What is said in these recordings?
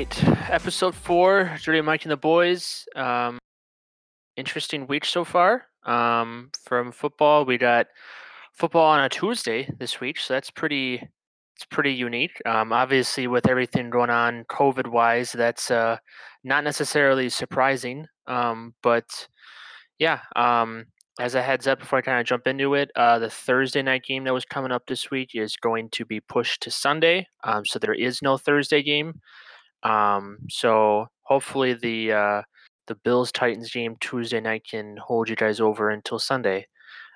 Right, episode four, Dirty Mike and the boys. Um, interesting week so far. Um, from football, we got football on a Tuesday this week, so that's pretty. It's pretty unique. Um, obviously, with everything going on COVID wise, that's uh, not necessarily surprising. Um, but yeah, um, as a heads up before I kind of jump into it, uh, the Thursday night game that was coming up this week is going to be pushed to Sunday. Um, so there is no Thursday game. Um, so hopefully the uh, the Bills Titans game Tuesday night can hold you guys over until Sunday.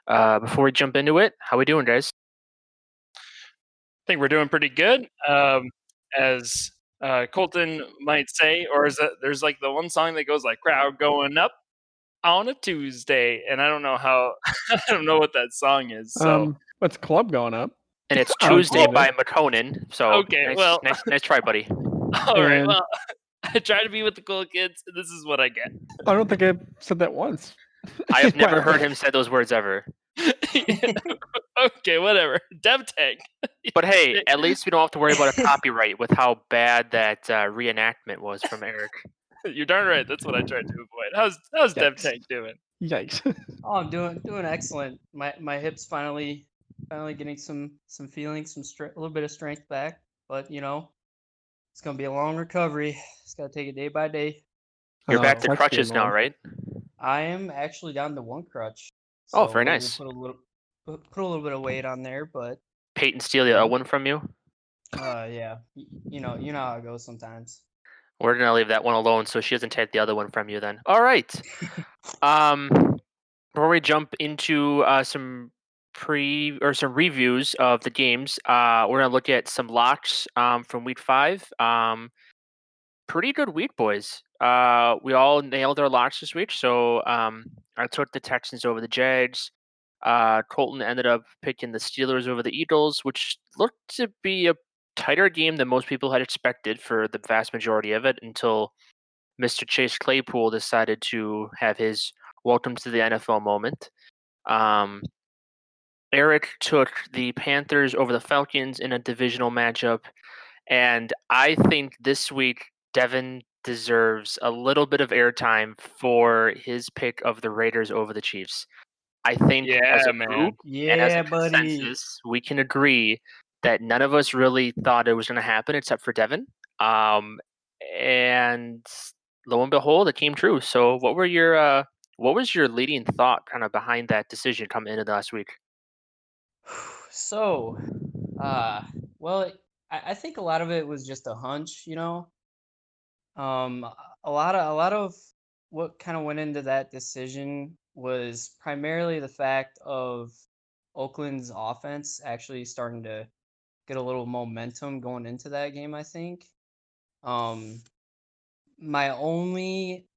Uh, before we jump into it, how we doing, guys? I think we're doing pretty good. Um, as uh, Colton might say, or is that there's like the one song that goes like "crowd going up" on a Tuesday, and I don't know how I don't know what that song is. So Um, what's club going up? And it's Oh, Tuesday cool. by Makonnen. So Okay, nice, well- nice, nice try, buddy. all right, and- well, I try to be with the cool kids, and this is what I get. I don't think I said that once. I have never heard him say those words ever. okay, whatever. Dev tag. But hey, at least we don't have to worry about a copyright with how bad that uh, reenactment was from Eric. You're darn right. That's what I tried to avoid. How's how's Dev Yikes. tag doing? Yikes! Oh, I'm doing doing excellent. My my hips finally finally getting some some feeling, some stre- a little bit of strength back. But you know, it's gonna be a long recovery. It's gotta take it day by day. You're back to crutches now, right? I am actually down to one crutch. Oh, so very nice. Put a little put, put a little bit of weight on there, but Peyton steal a one from you. uh, yeah, you know you know how it goes sometimes. We're gonna leave that one alone so she doesn't take the other one from you. Then, all right. Um, before we jump into uh, some pre or some reviews of the games, uh, we're gonna look at some locks um, from week five. Um, pretty good week, boys. Uh, we all nailed our locks this week. So um, I took the Texans over the Jags. Uh, Colton ended up picking the Steelers over the Eagles, which looked to be a tighter game than most people had expected for the vast majority of it until Mr. Chase Claypool decided to have his welcome to the NFL moment. Um, Eric took the Panthers over the Falcons in a divisional matchup. And I think this week, Devin deserves a little bit of airtime for his pick of the Raiders over the Chiefs. I think yeah, as a man. group and as Yeah, a buddy. consensus, we can agree that none of us really thought it was going to happen except for Devin. Um, and lo and behold, it came true. So, what were your uh, what was your leading thought kind of behind that decision coming into the last week? So, uh, well, I, I think a lot of it was just a hunch, you know. Um, a- lot of a lot of what kind of went into that decision was primarily the fact of Oakland's offense actually starting to get a little momentum going into that game, I think. Um, my only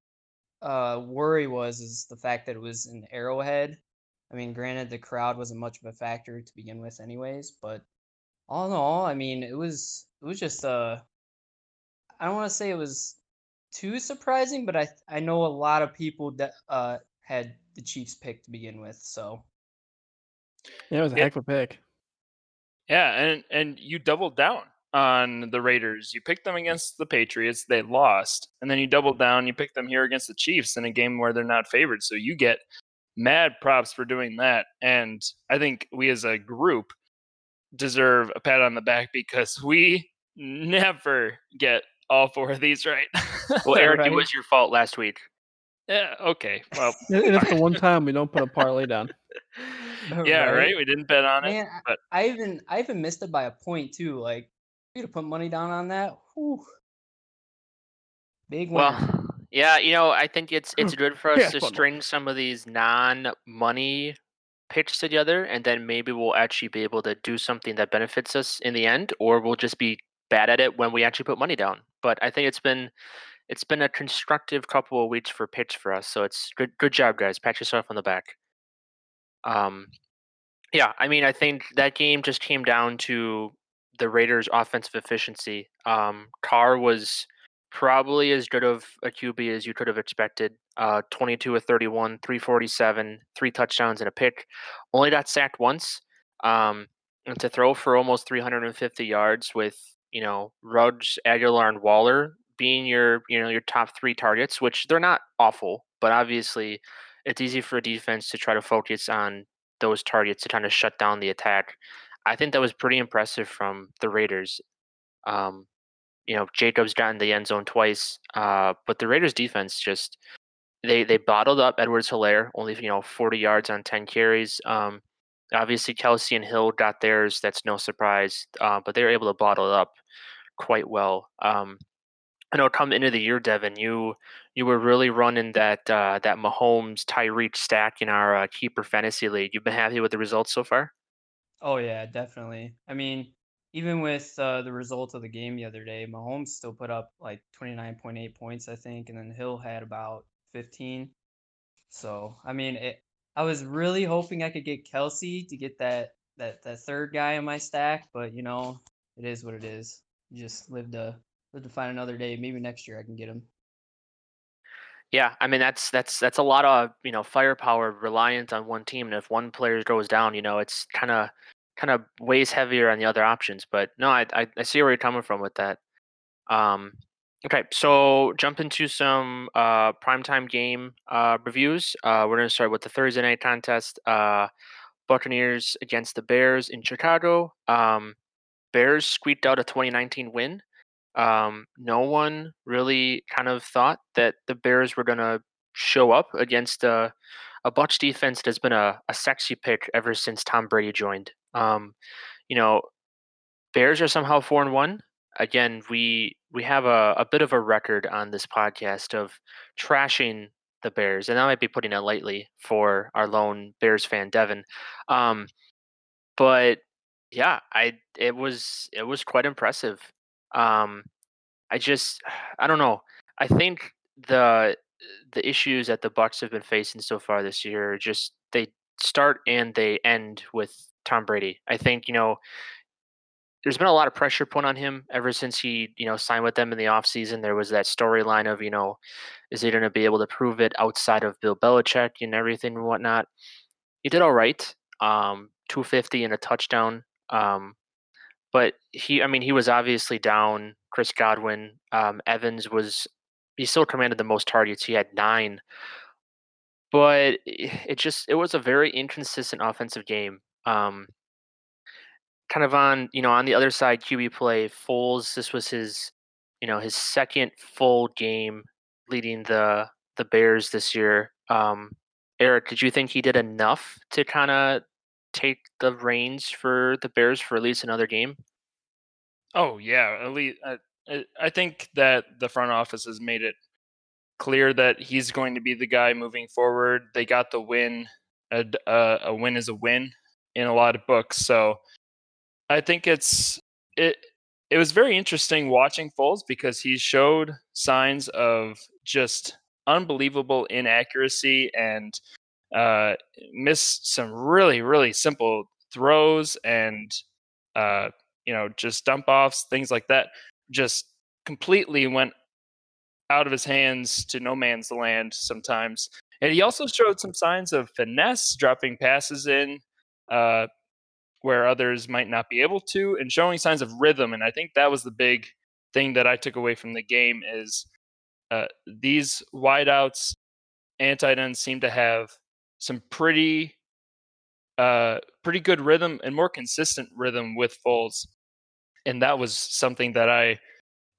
uh worry was is the fact that it was an Arrowhead. I mean, granted, the crowd wasn't much of a factor to begin with, anyways. But all in all, I mean, it was it was just uh, I don't want to say it was too surprising, but I I know a lot of people that uh had the Chiefs pick to begin with. So Yeah, it was a Yeah. heck of a pick. Yeah, and and you doubled down on the Raiders. You picked them against the Patriots, they lost, and then you doubled down. You picked them here against the Chiefs in a game where they're not favored. So you get mad props for doing that. And I think we as a group deserve a pat on the back because we never get all four of these right. Well, Eric, Right. it was your fault last week. yeah, okay. Well, And and it's the one time we don't put a parlay down. yeah, Right. right. We didn't bet on it. man, I- but- I even I even missed it by a point too. Like, you to put money down on that. Whew. Big one. Well, yeah, you know, I think it's it's good for us Yeah, to string some of these non-money picks together, and then maybe we'll actually be able to do something that benefits us in the end, or we'll just be bad at it when we actually put money down. But I think it's been it's been a constructive couple of weeks for pitch for us, so it's good good job, guys. Pat yourself on the back. Um, yeah, I mean, I think that game just came down to the Raiders' offensive efficiency. Um, Carr was probably as good of a QB as you could have expected. Uh, 22 of 31, 347, three touchdowns and a pick. Only got sacked once. Um, and to throw for almost 350 yards with you know Ruggs, Agholor, and Waller being your you know your top three targets, which they're not awful, but obviously it's easy for a defense to try to focus on those targets to kind of shut down the attack. I think that was pretty impressive from the Raiders. Um, you know, Jacobs got in the end zone twice, uh, but the Raiders defense just they they bottled up Edwards Helaire, only you know 40 yards on 10 carries. Um, obviously Kelce and Hill got theirs. That's no surprise, uh, but they were able to bottle it up quite well. Um, I know come into the year, Devin, you you were really running that uh, that Mahomes Tyreek stack in our uh, keeper fantasy league. You've been happy with the results so far? Oh yeah, definitely. I mean, even with uh, the result of the game the other day, Mahomes still put up like 29.8 points, I think, and then Hill had about 15. So I mean, it, I was really hoping I could get Kelce to get that that that third guy in my stack, but you know, it is what it is. You just live to live to find another day. Maybe next year I can get him. Yeah, I mean that's that's that's a lot of you know firepower reliant on one team, and if one player goes down, you know it's kind of kind of weighs heavier on the other options. But no, I, I I see where you're coming from with that. Um, okay, so jump into some uh primetime game uh reviews. Uh, we're gonna start with the Thursday night contest. Uh, Buccaneers against the Bears in Chicago. Um, Bears squeaked out a 2019 win. Um, no one really kind of thought that the Bears were going to show up against a, a Bucs defense that's been a, a sexy pick ever since Tom Brady joined. Um, you know, Bears are somehow four and one. Again, we we have a, a bit of a record on this podcast of trashing the Bears, and I might be putting it lightly for our lone Bears fan, Devin. Um, but yeah, I it was it was quite impressive. Um, I just I don't know. I think the the issues that the Bucs have been facing so far this year just they start and they end with Tom Brady. I think you know there's been a lot of pressure put on him ever since he you know signed with them in the offseason. There was that storyline of you know is he going to be able to prove it outside of Bill Belichick and everything and whatnot. He did all right. Um, 250 and a touchdown. Um, but he, I mean, he was obviously down. Chris Godwin, um, Evans was, he still commanded the most targets. He had nine, but it just, it was a very inconsistent offensive game. Um, kind of on, you know, on the other side, QB play, Foles, this was his, you know, his second full game leading the the Bears this year. Um, Eric, did you think he did enough to kind of take the reins for the Bears for at least another game? Oh yeah, at least I, I think that the front office has made it clear that he's going to be the guy moving forward. They got the win. A, a, a win is a win in a lot of books, so I think it's it. It was very interesting watching Foles because he showed signs of just unbelievable inaccuracy and uh, missed some really, really simple throws and, uh, you know, just dump offs, things like that. Just completely went out of his hands to no man's land sometimes. And he also showed some signs of finesse, dropping passes in uh, where others might not be able to, and showing signs of rhythm. And I think that was the big thing that I took away from the game is uh, these wideouts and tight ends seem to have some pretty uh, pretty good rhythm and more consistent rhythm with Foles, and that was something that I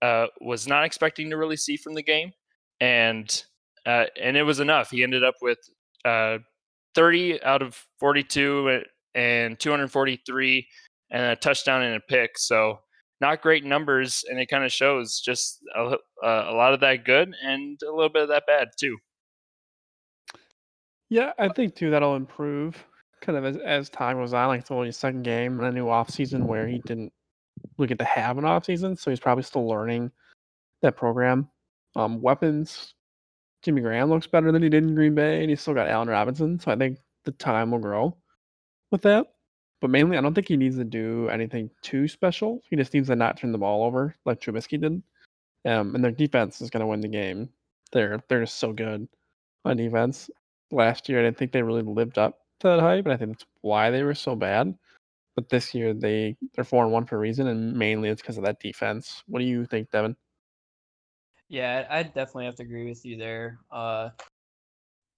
uh, was not expecting to really see from the game, and uh, and it was enough. He ended up with uh, 30 out of 42 and 243 and a touchdown and a pick. So not great numbers, and it kind of shows just a, a lot of that good and a little bit of that bad too. Yeah, I think too that'll improve kind of as, as time goes on. Like it's only second game in a new off season where he didn't really get to have an off season, so he's probably still learning that program. Um, weapons, Jimmy Graham looks better than he did in Green Bay, and he's still got Allen Robinson, so I think the time will grow with that. But mainly, I don't think he needs to do anything too special. He just needs to not turn the ball over like Trubisky did. Um, and their defense is going to win the game. They're they're just so good on defense last year. I didn't think they really lived up to that hype, and I think that's why they were so bad. But this year they they're four and one for a reason, and mainly it's because of that defense. What do you think, Devin? Yeah, I definitely have to agree with you there. Uh,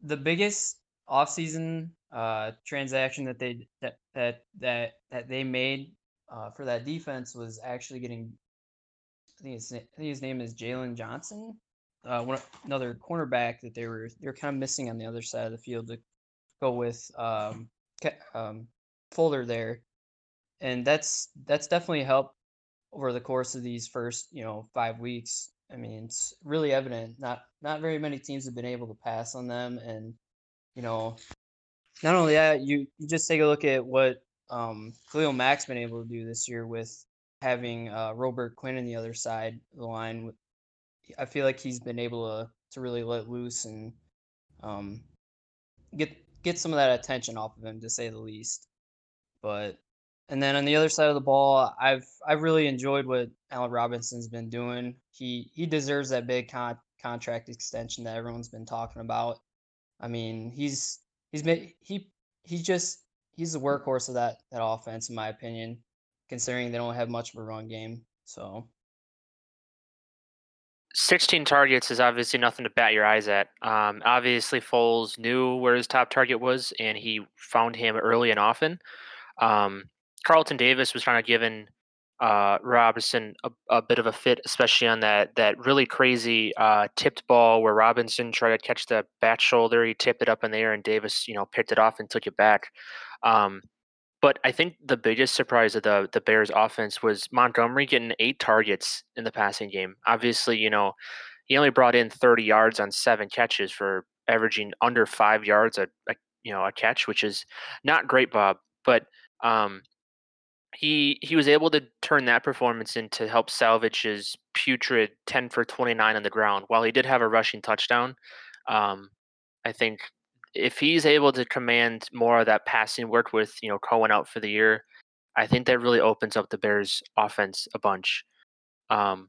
the biggest offseason uh, transaction that they that that that that they made uh, for that defense was actually getting. I think his I think his name is Jaylon Johnson, uh, one another cornerback that they were they're kind of missing on the other side of the field to go with um, um, Fuller there, and that's that's definitely helped over the course of these first you know five weeks. I mean, it's really evident. Not not very many teams have been able to pass on them, and you know, not only that, you you just take a look at what um, Khalil Mack's been able to do this year with having uh, Robert Quinn on the other side of the line. I feel like he's been able to to really let loose and um, get get some of that attention off of him, to say the least. But and then on the other side of the ball, I've I've really enjoyed what Allen Robinson's been doing. He he deserves that big con- contract extension that everyone's been talking about. I mean, he's he's made he he just he's the workhorse of that that offense in my opinion, considering they don't have much of a run game. So 16 targets is obviously nothing to bat your eyes at. Um, obviously, Foles knew where his top target was, and he found him early and often. Um, Carlton Davis was trying to give uh, Robinson a, a, bit of a fit, especially on that that really crazy uh, tipped ball where Robinson tried to catch the bat shoulder. He tipped it up in the air, and Davis, you know, picked it off and took it back. Um, but I think the biggest surprise of the the Bears offense was Montgomery getting eight targets in the passing game. Obviously, you know, he only brought in 30 yards on seven catches for averaging under five yards a, a you know a catch, which is not great, Bob. But um, he he was able to turn that performance into help salvage his putrid 10 for 29 on the ground. While he did have a rushing touchdown, um, I think if he's able to command more of that passing work with you know Cohen out for the year, I think that really opens up the Bears' offense a bunch. Um,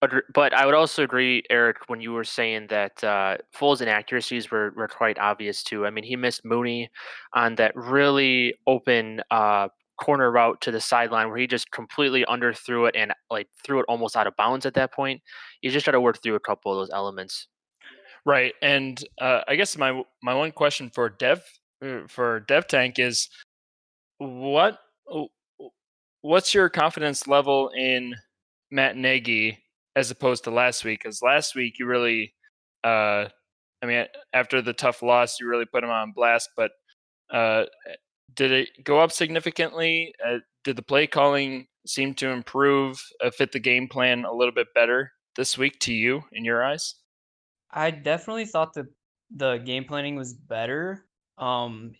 but, but I would also agree, Eric, when you were saying that uh, Foles' inaccuracies were, were quite obvious too. I mean, he missed Mooney on that really open uh, corner route to the sideline where he just completely underthrew it and like threw it almost out of bounds at that point. You just got to work through a couple of those elements. Right, and uh, I guess my my one question for Dev uh, for Dev Tank is what what's your confidence level in Matt Nagy as opposed to last week? Because last week you really, uh, I mean, after the tough loss, you really put him on blast. But uh, did it go up significantly? Uh, did the play calling seem to improve, uh, fit the game plan a little bit better this week to you in your eyes? I definitely thought the the game planning was better. Um,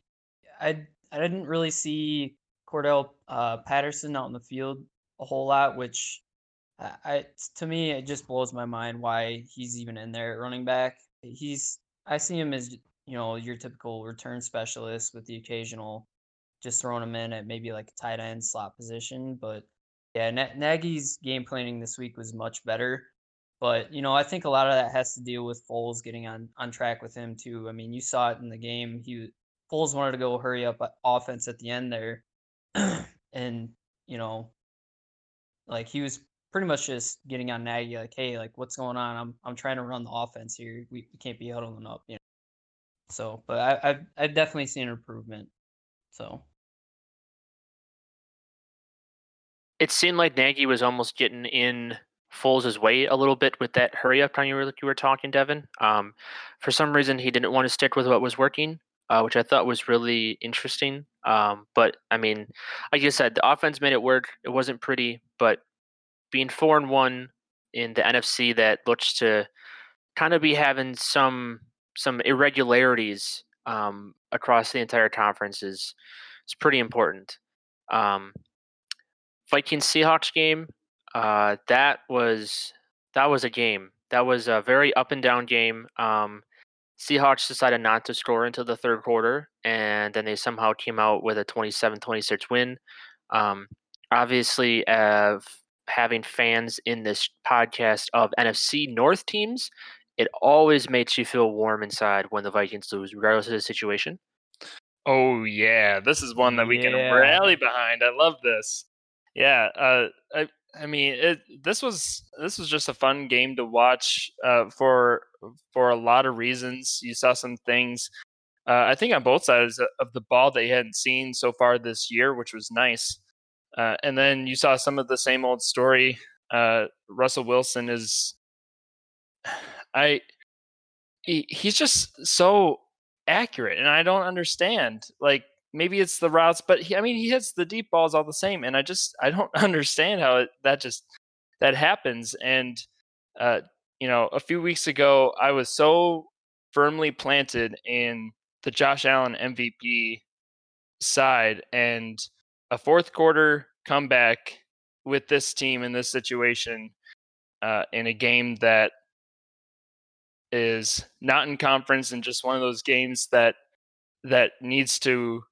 I I didn't really see Cordell uh, Patterson out in the field a whole lot, which I, I to me it just blows my mind why he's even in there at running back. He's I see him as you know your typical return specialist with the occasional just throwing him in at maybe like a tight end slot position, but yeah, Nagy's game planning this week was much better. But you know, I think a lot of that has to deal with Foles getting on on track with him too. I mean, you saw it in the game. He Foles wanted to go hurry up uh, offense at the end there, and you know, like he was pretty much just getting on Nagy, like, hey, like what's going on? I'm I'm trying to run the offense here. We, we can't be huddling up, you know. So, but I, I've I've definitely seen improvement. So. It seemed like Nagy was almost getting in Foles' way a little bit with that hurry up time you were you were talking, Devin. Um, for some reason, he didn't want to stick with what was working, uh, which I thought was really interesting. Um, but I mean, like you said, the offense made it work. It wasn't pretty, but being four and one in the NFC that looks to kind of be having some some irregularities um, across the entire conference is is pretty important. Um, Vikings Seahawks game uh, that was that was a game. That was a very up and down game. Um, Seahawks decided not to score until the third quarter, and then they somehow came out with a 27-26 win. Um, obviously, uh, having fans in this podcast of NFC North teams, it always makes you feel warm inside when the Vikings lose, regardless of the situation. Oh yeah, this is one that we can rally behind. I love this. Yeah, uh, I I mean, it, this was this was just a fun game to watch uh, for for a lot of reasons. You saw some things, uh, I think, on both sides of the ball that you hadn't seen so far this year, which was nice. Uh, and then you saw some of the same old story. Uh, Russell Wilson is, I, he, he's just so accurate, and I don't understand. Like maybe it's the routes, but he, I mean, he hits the deep balls all the same, and I just I don't understand how it, that just that happens. And uh, you know, a few weeks ago, I was so firmly planted in the Josh Allen MVP side, and a fourth quarter comeback with this team in this situation uh, in a game that is not in conference and just one of those games that that needs to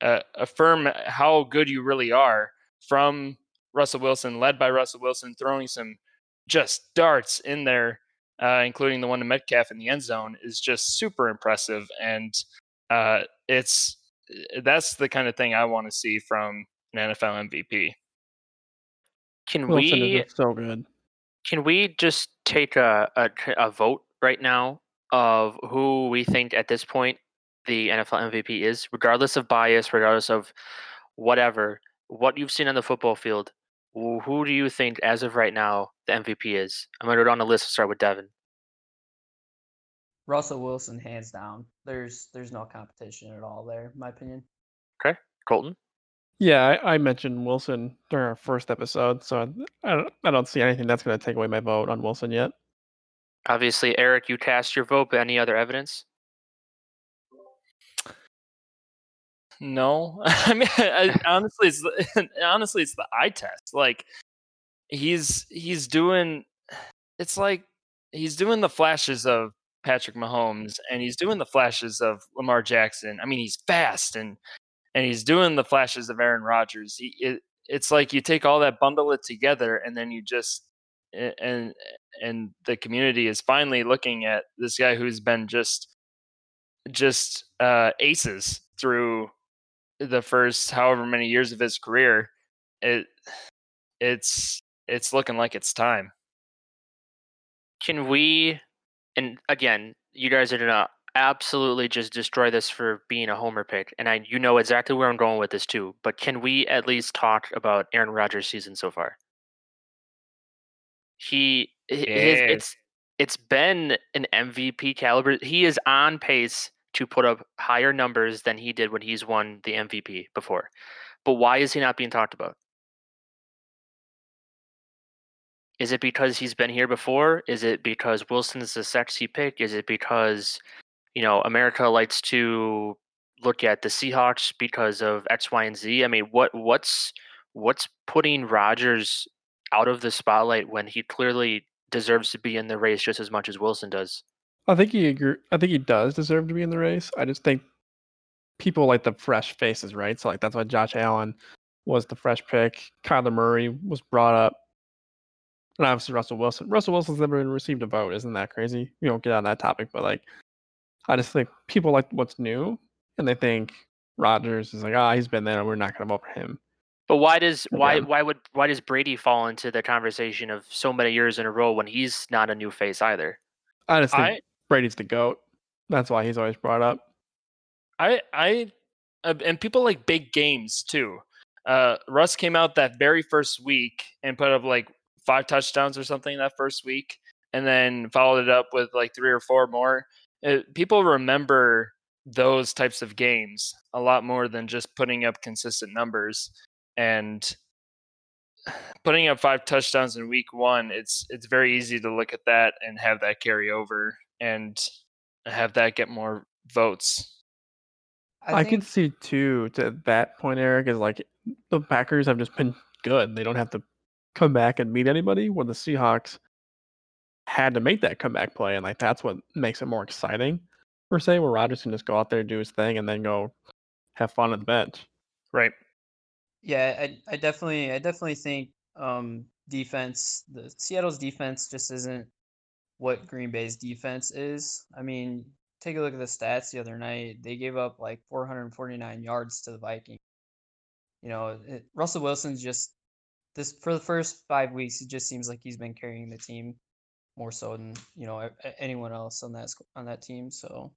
uh, affirm how good you really are from Russell Wilson, led by Russell Wilson, throwing some just darts in there, uh, including the one to Metcalf in the end zone, is just super impressive. And uh, it's that's the kind of thing I want to see from an NFL MVP. Can Wilson we is just so good. can we just take a, a a vote right now of who we think at this point the NFL MVP is, regardless of bias, regardless of whatever, what you've seen on the football field? Who do you think, as of right now, the MVP is? I'm gonna go down the list. and Start with Devin. Russell Wilson, hands down. There's there's no competition at all there, in my opinion. Okay, Colton. Yeah, I, I mentioned Wilson during our first episode, so I, I don't I don't see anything that's going to take away my vote on Wilson yet. Obviously, Eric, you cast your vote, but any other evidence? No, I mean, I, honestly, it's honestly it's the eye test. Like he's he's doing, it's like he's doing the flashes of Patrick Mahomes, and he's doing the flashes of Lamar Jackson. I mean, he's fast and and he's doing the flashes of Aaron Rodgers. He, it, it's like you take all that, bundle it together, and then you just and and the community is finally looking at this guy who's been just just uh, aces through the first however many years of his career. It it's it's looking like it's time. Can we? And again, you guys are gonna absolutely just destroy this for being a homer pick, and I you know exactly where I'm going with this too. But can we at least talk about Aaron Rodgers' season so far? He hi- his, it's it's been an MVP caliber. He is on pace to put up higher numbers than he did when he's won the MVP before. But why is he not being talked about? Is it because he's been here before? Is it because Wilson's a sexy pick? Is it because, you know, America likes to look at the Seahawks because of X, Y, and Z? I mean, what what's what's putting Rodgers out of the spotlight when he clearly deserves to be in the race just as much as Wilson does? I think he agree, I think he does deserve to be in the race. I just think people like the fresh faces, right? So like that's why Josh Allen was the fresh pick. Kyler Murray was brought up. And obviously Russell Wilson. Russell Wilson's never even received a vote. Isn't that crazy? We don't get on that topic, but like I just think people like what's new and they think Rodgers is like, ah, he's been there, we're not gonna vote for him. But why does why why would why does Brady fall into the conversation of so many years in a row when he's not a new face either? I just think I Brady's the GOAT. That's why he's always brought up. I I uh, and people like big games too. Uh, Russ came out that very first week and put up like five touchdowns or something that first week, and then followed it up with like three or four more. Uh people remember those types of games a lot more than just putting up consistent numbers and putting up five touchdowns in week one it's it's very easy to look at that and have that carry over and have that get more votes I, think can see too to that point, Eric, is like the Packers have just been good. They don't have to come back and meet anybody. Where the Seahawks had to make that comeback play, and like that's what makes it more exciting, per se. Where Rodgers can just go out there, and do his thing, and then go have fun at the bench. right Yeah, I I definitely I definitely think um defense the Seattle's defense just isn't what Green Bay's defense is. I mean, take a look at the stats the other night. They gave up like 449 yards to the Vikings. You know, it, Russell Wilson's just this for the first five weeks. It just seems like he's been carrying the team more so than you know anyone else on that on that team. So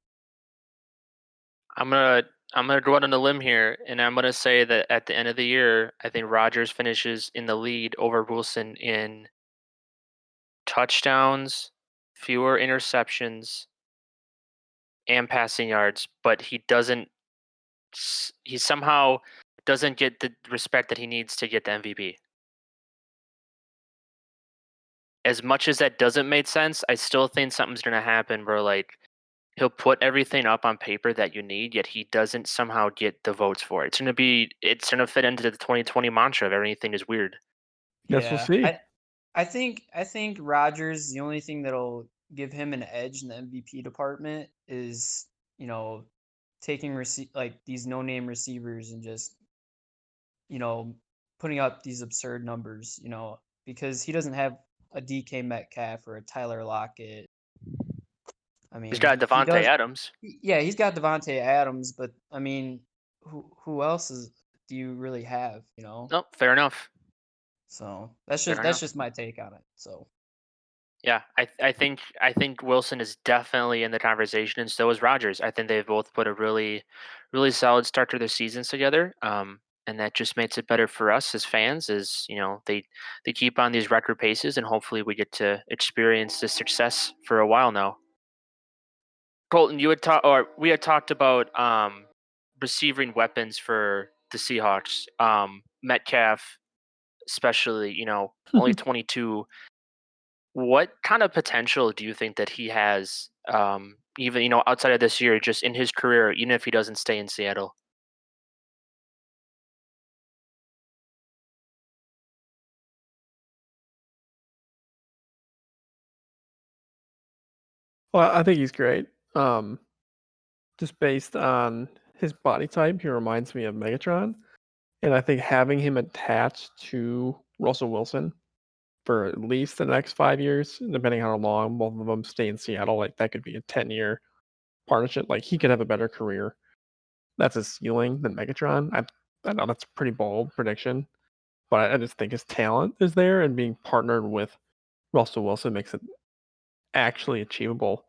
I'm gonna I'm gonna go out on a limb here, and I'm gonna say that at the end of the year, I think Rodgers finishes in the lead over Wilson in touchdowns, fewer interceptions, and passing yards, but he doesn't. He somehow doesn't get the respect that he needs to get the MVP. As much as that doesn't make sense, I still think something's gonna happen where like he'll put everything up on paper that you need, yet he doesn't somehow get the votes for it. It's gonna be it's gonna fit into the 2020 mantra of everything is weird. Yes, yeah, we'll see. I, I think I think Rodgers the only thing that'll give him an edge in the MVP department is you know taking rece- like these no name receivers and just you know putting up these absurd numbers. You know because he doesn't have a DK Metcalf or a Tyler Lockett I mean, he's got Davante Adams. Yeah, he's got Davante Adams, but I mean, who who else is do you really have? You know. Nope. Fair enough. So that's just that's just my take on it. So. Yeah, I I think I think Wilson is definitely in the conversation, and so is Rodgers. I think they've both put a really, really solid start to their seasons together. Um, and that just makes it better for us as fans. As you know, they they keep on these record paces, and hopefully we get to experience this success for a while now. Colton, you had talked, or we had talked about um, receiving weapons for the Seahawks. Um, Metcalf, especially, you know, only 22. What kind of potential do you think that he has, um, even you know, outside of this year, just in his career, even if he doesn't stay in Seattle? Well, I think he's great. Um, just based on his body type, he reminds me of Megatron, and I think having him attached to Russell Wilson for at least the next five years, depending on how long both of them stay in Seattle, like that could be a ten-year partnership. Like he could have a better career. That's a ceiling than Megatron. I, I know that's a pretty bold prediction, but I, I just think his talent is there, and being partnered with Russell Wilson makes it actually achievable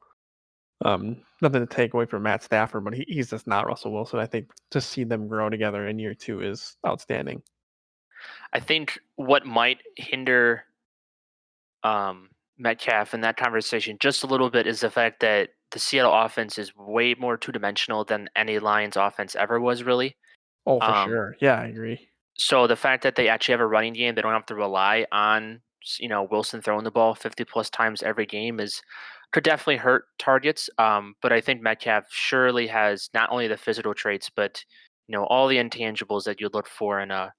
um, nothing to take away from Matt Stafford, but he, he's just not Russell Wilson. I think to see them grow together in year two is outstanding. I think what might hinder um, Metcalf in that conversation just a little bit is the fact that the Seattle offense is way more two dimensional than any Lions offense ever was, really. Oh, for um, sure. Yeah, I agree. So the fact that they actually have a running game, they don't have to rely on you know Wilson throwing the ball 50 plus times every game is could definitely hurt targets. Um, but I think Metcalf surely has not only the physical traits, but you know all the intangibles that you look for in a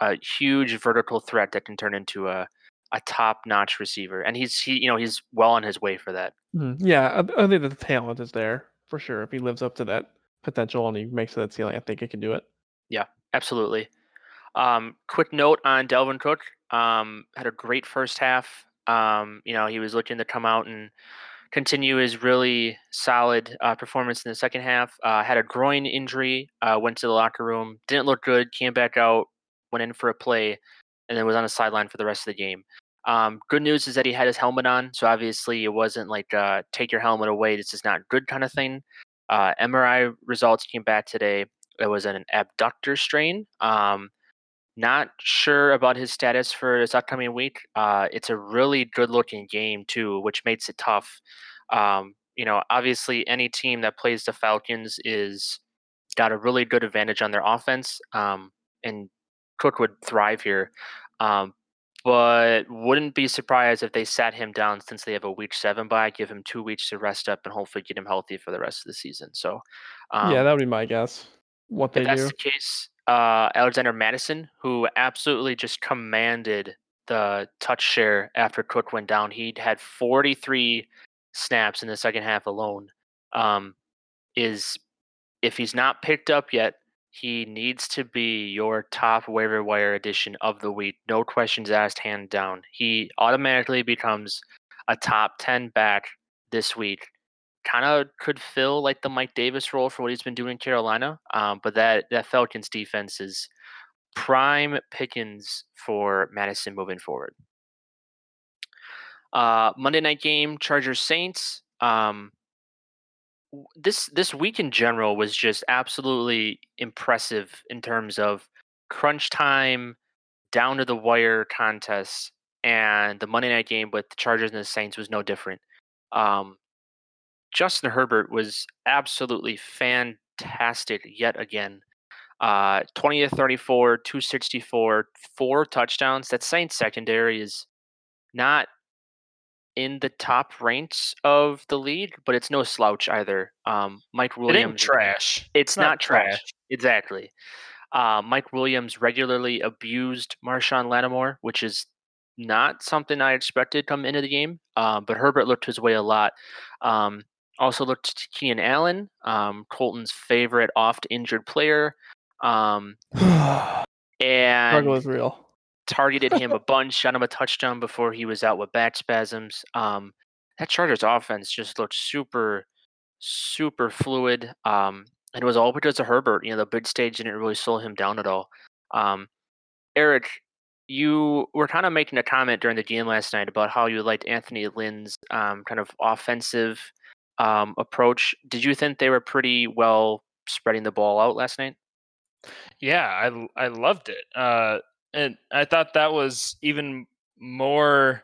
a huge vertical threat that can turn into a a top notch receiver. And he's he you know he's well on his way for that. Mm-hmm. Yeah, I, I think the talent is there for sure. If he lives up to that potential and he makes that ceiling, I think he can do it. Yeah, absolutely. Um, quick note on Dalvin Cook. Um, had a great first half. Um, you know, he was looking to come out and continue his really solid uh, performance in the second half. Uh, had a groin injury, uh, went to the locker room, didn't look good, came back out, went in for a play, and then was on the sideline for the rest of the game. Um, good news is that he had his helmet on, so obviously it wasn't like uh, take your helmet away, this is not good kind of thing. Uh, MRI results came back today. It was an abductor strain. Um, not sure about his status for this upcoming week. Uh, it's a really good looking game, too, which makes it tough. Um, you know, obviously, any team that plays the Falcons is got a really good advantage on their offense, um, and Cook would thrive here. Um, but wouldn't be surprised if they sat him down since they have a week seven bye, give him two weeks to rest up, and hopefully get him healthy for the rest of the season. So, yeah, um that would be my guess. What they if that's do. the case, uh, Alexander Mattison, who absolutely just commanded the touch share after Cook went down. He had 43 snaps in the second half alone. Um, is if he's not picked up yet, he needs to be your top waiver wire addition of the week. No questions asked, hand down. He automatically becomes a top 10 back this week kind of could fill like the Mike Davis role for what he's been doing in Carolina. Um, but that that Falcons defense is prime pickings for Mattison moving forward. Uh, Monday night game, Chargers Saints. Um, this this week in general was just absolutely impressive in terms of crunch time, down to the wire contests, and the Monday night game with the Chargers and the Saints was no different. Um, Justin Herbert was absolutely fantastic yet again. Uh, 20 to 34, 264, four touchdowns. That Saints secondary is not in the top ranks of the league, but it's no slouch either. Um, Mike Williams. It trash. It's not, not trash. trash. Exactly. Uh, Mike Williams regularly abused Marshon Lattimore, which is not something I expected come into the game. Uh, but Herbert looked his way a lot. Um, also looked to Keenan Allen, um, Colton's favorite oft injured player. Um, and struggle is real. Targeted him a bunch, shot him a touchdown before he was out with back spasms. Um, that Chargers offense just looked super, super fluid. Um, and it was all because of Herbert. You know, the big stage didn't really slow him down at all. Um, Eric, you were kind of making a comment during the game last night about how you liked Anthony Lynn's um, kind of offensive um, approach. Did you think they were pretty well spreading the ball out last night? Yeah, I I loved it, uh, and I thought that was even more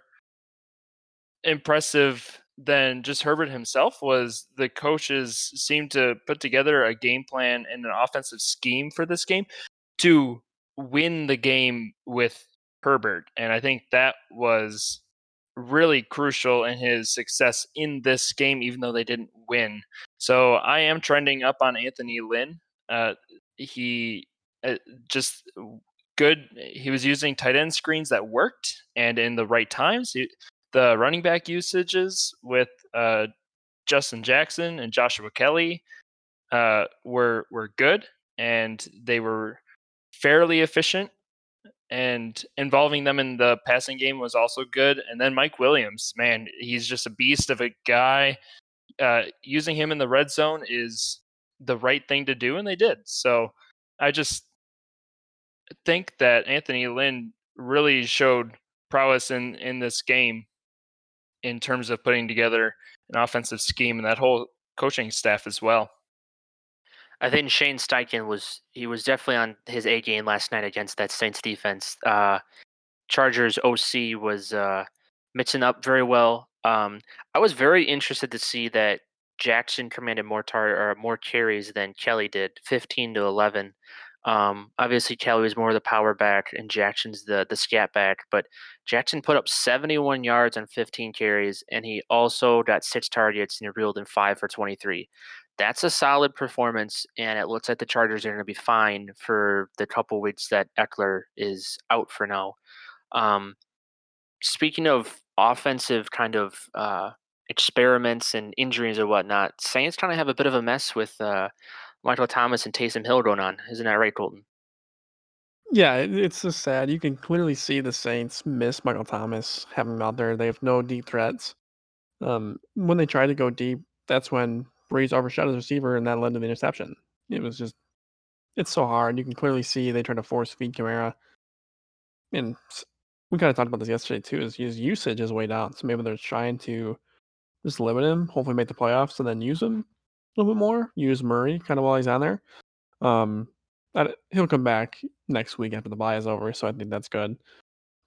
impressive than just Herbert himself. Was the coaches seemed to put together a game plan and an offensive scheme for this game to win the game with Herbert, and I think that was really crucial in his success in this game, even though they didn't win. So I am trending up on Anthony Lynn. Uh, he uh, just good. He was using tight end screens that worked and in the right times. He, the running back usages with uh, Justin Jackson and Joshua Kelley uh, were were good, and they were fairly efficient and involving them in the passing game was also good. And then Mike Williams, man, he's just a beast of a guy. Uh, using him in the red zone is the right thing to do, and they did. So I just think that Anthony Lynn really showed prowess in in this game in terms of putting together an offensive scheme and that whole coaching staff as well. I think Shane Steichen was he was definitely on his A game last night against that Saints defense. Uh, Chargers OC was uh, mixing up very well. Um, I was very interested to see that Jackson commanded more tar or more carries than Kelley did, fifteen to eleven. Um, obviously, Kelley was more of the power back, and Jackson's the the scat back. But Jackson put up 71 yards on 15 carries, and he also got six targets and he reeled in five for 23 that's a solid performance, and it looks like the Chargers are going to be fine for the couple weeks that Ekeler is out for now. Um, speaking of offensive kind of uh, experiments and injuries or whatnot, Saints kind of have a bit of a mess with uh, Michael Thomas and Taysom Hill going on. Isn't that right, Colton? Yeah, it's just sad. You can clearly see the Saints miss Michael Thomas, having him out there. They have no deep threats. Um, when they try to go deep, that's when Brees overshot his receiver, and that led to the interception. It was just, it's so hard. You can clearly see they try to force feed Kamara. And we kind of talked about this yesterday too. Is his usage is way down, so maybe they're trying to just limit him, hopefully make the playoffs, and then use him a little bit more. Use Murray kind of while he's on there. Um, that, he'll come back next week after the bye is over, so I think that's good.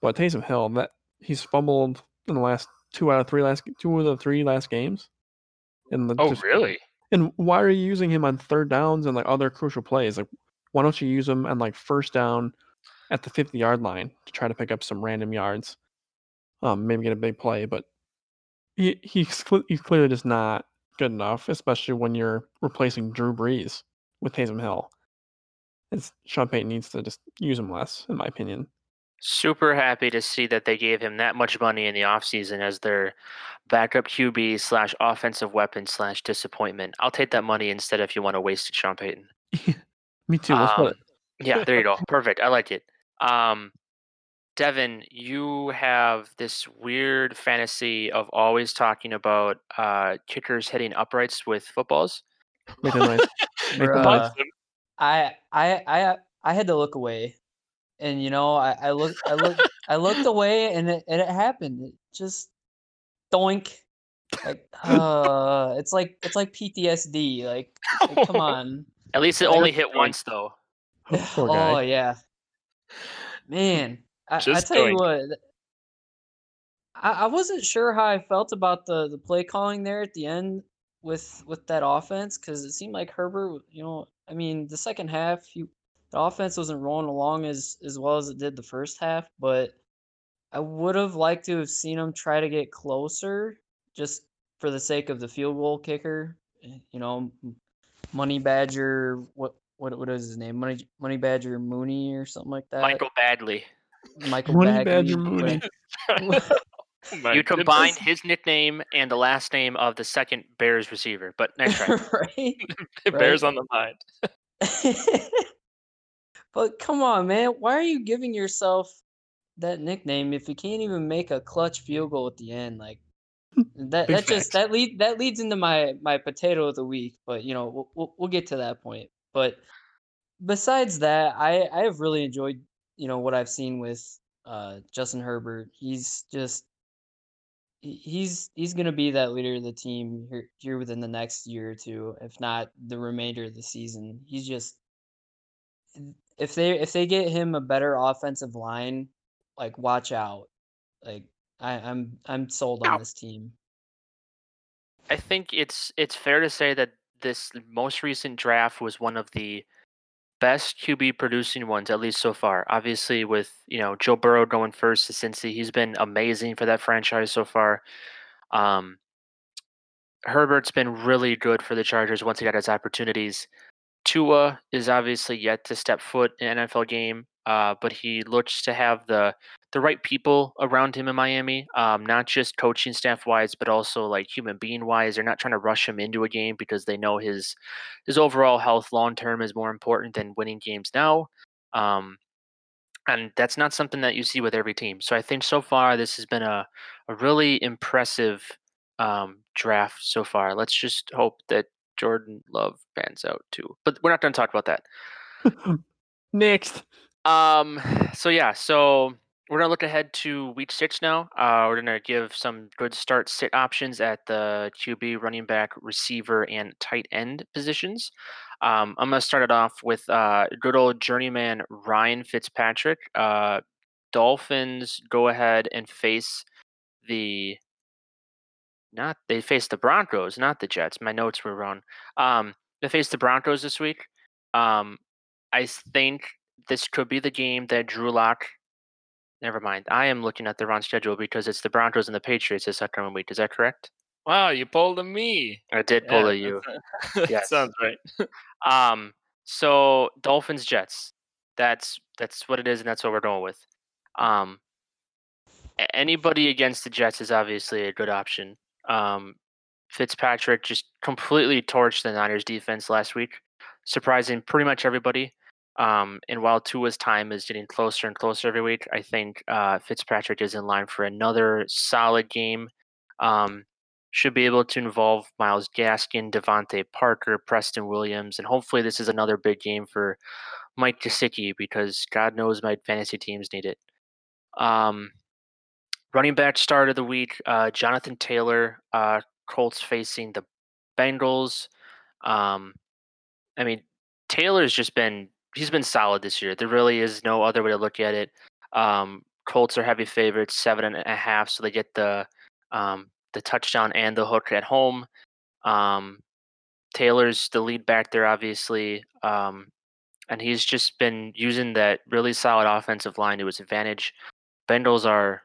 But Taysom Hill, that he's fumbled in the last two out of three last two of the three last games. And the, oh, just, really? And why are you using him on third downs and like other crucial plays? Like, why don't you use him on like first down at the 50 yard line to try to pick up some random yards? Um, maybe get a big play, but he he's he's clearly just not good enough, especially when you're replacing Drew Brees with Taysom Hill. It's Sean Payton needs to just use him less, in my opinion super happy to see that they gave him that much money in the offseason as their backup QB slash offensive weapon slash disappointment. I'll take that money instead if you want to waste it, Sean Payton. Me too. Let's um, yeah, there you go. Perfect. I like it. Um, Devin, you have this weird fantasy of always talking about uh, kickers hitting uprights with footballs. Make a noise. Make a noise. I I I I had to look away, and you know I I looked I looked I looked away, and it and it happened. It just doink. Like uh, it's like it's like PTSD. Like, like come on. At least it only hit doink. once, though. Oh yeah, man. I, I tell you what, I, I wasn't sure how I felt about the the play calling there at the end with with that offense because it seemed like Herbert. You know, I mean, the second half, you the offense wasn't rolling along as as well as it did the first half, but I would have liked to have seen them try to get closer, just for the sake of the field goal kicker. eh, You know, Money Badger. What what what is his name? Money Money Badger Mooney or something like that. Michael Badgley. Michael Money Badgley, Badger Mooney. Oh you combine his nickname and the last name of the second Bears receiver. But next try. right? Bears right. on the mind. But come on, man. Why are you giving yourself that nickname if you can't even make a clutch field goal at the end? Like that that just that lead that leads into my my potato of the week, but you know, we'll, we'll we'll get to that point. But besides that, I I have really enjoyed, you know, what I've seen with uh Justin Herbert. He's just he's he's gonna be that leader of the team here, here within the next year or two, if not the remainder of the season. He's just if they if they get him a better offensive line, like watch out. Like I, I'm I'm sold on Ow. this team. I think it's it's fair to say that this most recent draft was one of the best QB producing ones, at least so far. Obviously, with you know Joe Burrow going first to Cincy, he's been amazing for that franchise so far. Um, Herbert's been really good for the Chargers once he got his opportunities. Tua is obviously yet to step foot in an NFL game, uh, but he looks to have the the right people around him in Miami, um, not just coaching staff wise, but also like human being wise. They're not trying to rush him into a game because they know his his overall health long term is more important than winning games now. Um, and that's not something that you see with every team. So I think so far this has been a, a really impressive um, draft so far. Let's just hope that Jordan Love pans out too. But we're not going to talk about that. Next. Um. So yeah. So we're gonna look ahead to week six now. Uh, we're gonna give some good start sit options at the QB, running back, receiver, and tight end positions. Um, I'm gonna start it off with uh, good old journeyman Ryan Fitzpatrick. Uh, Dolphins go ahead and face the not they face the Broncos, not the Jets. My notes were wrong. Um, they face the Broncos this week. Um, I think this could be the game that Drew Lock. Never mind. I am looking at the wrong schedule because it's the Broncos and the Patriots this upcoming week. Is that correct? Wow, you pulled a me. I did pull Yeah, a you. that Yes. sounds right. Um, so Dolphins Jets. That's that's what it is, and that's what we're going with. Um, anybody against the Jets is obviously a good option. Um, Fitzpatrick just completely torched the Niners defense last week, surprising pretty much everybody. Um, and while Tua's time is getting closer and closer every week, I think uh, Fitzpatrick is in line for another solid game. Um, should be able to involve Myles Gaskin, DeVante Parker, Preston Williams, and hopefully this is another big game for Mike Gesicki because God knows my fantasy teams need it. Um, running back start of the week, uh, Jonathan Taylor, uh, Colts facing the Bengals. Um, I mean, Taylor's just been he's been solid this year. There really is no other way to look at it. Um, Colts are heavy favorites, seven and a half, so they get the um, the touchdown and the hook at home. Um, Taylor's the lead back there, obviously, um, and he's just been using that really solid offensive line to his advantage. Bengals are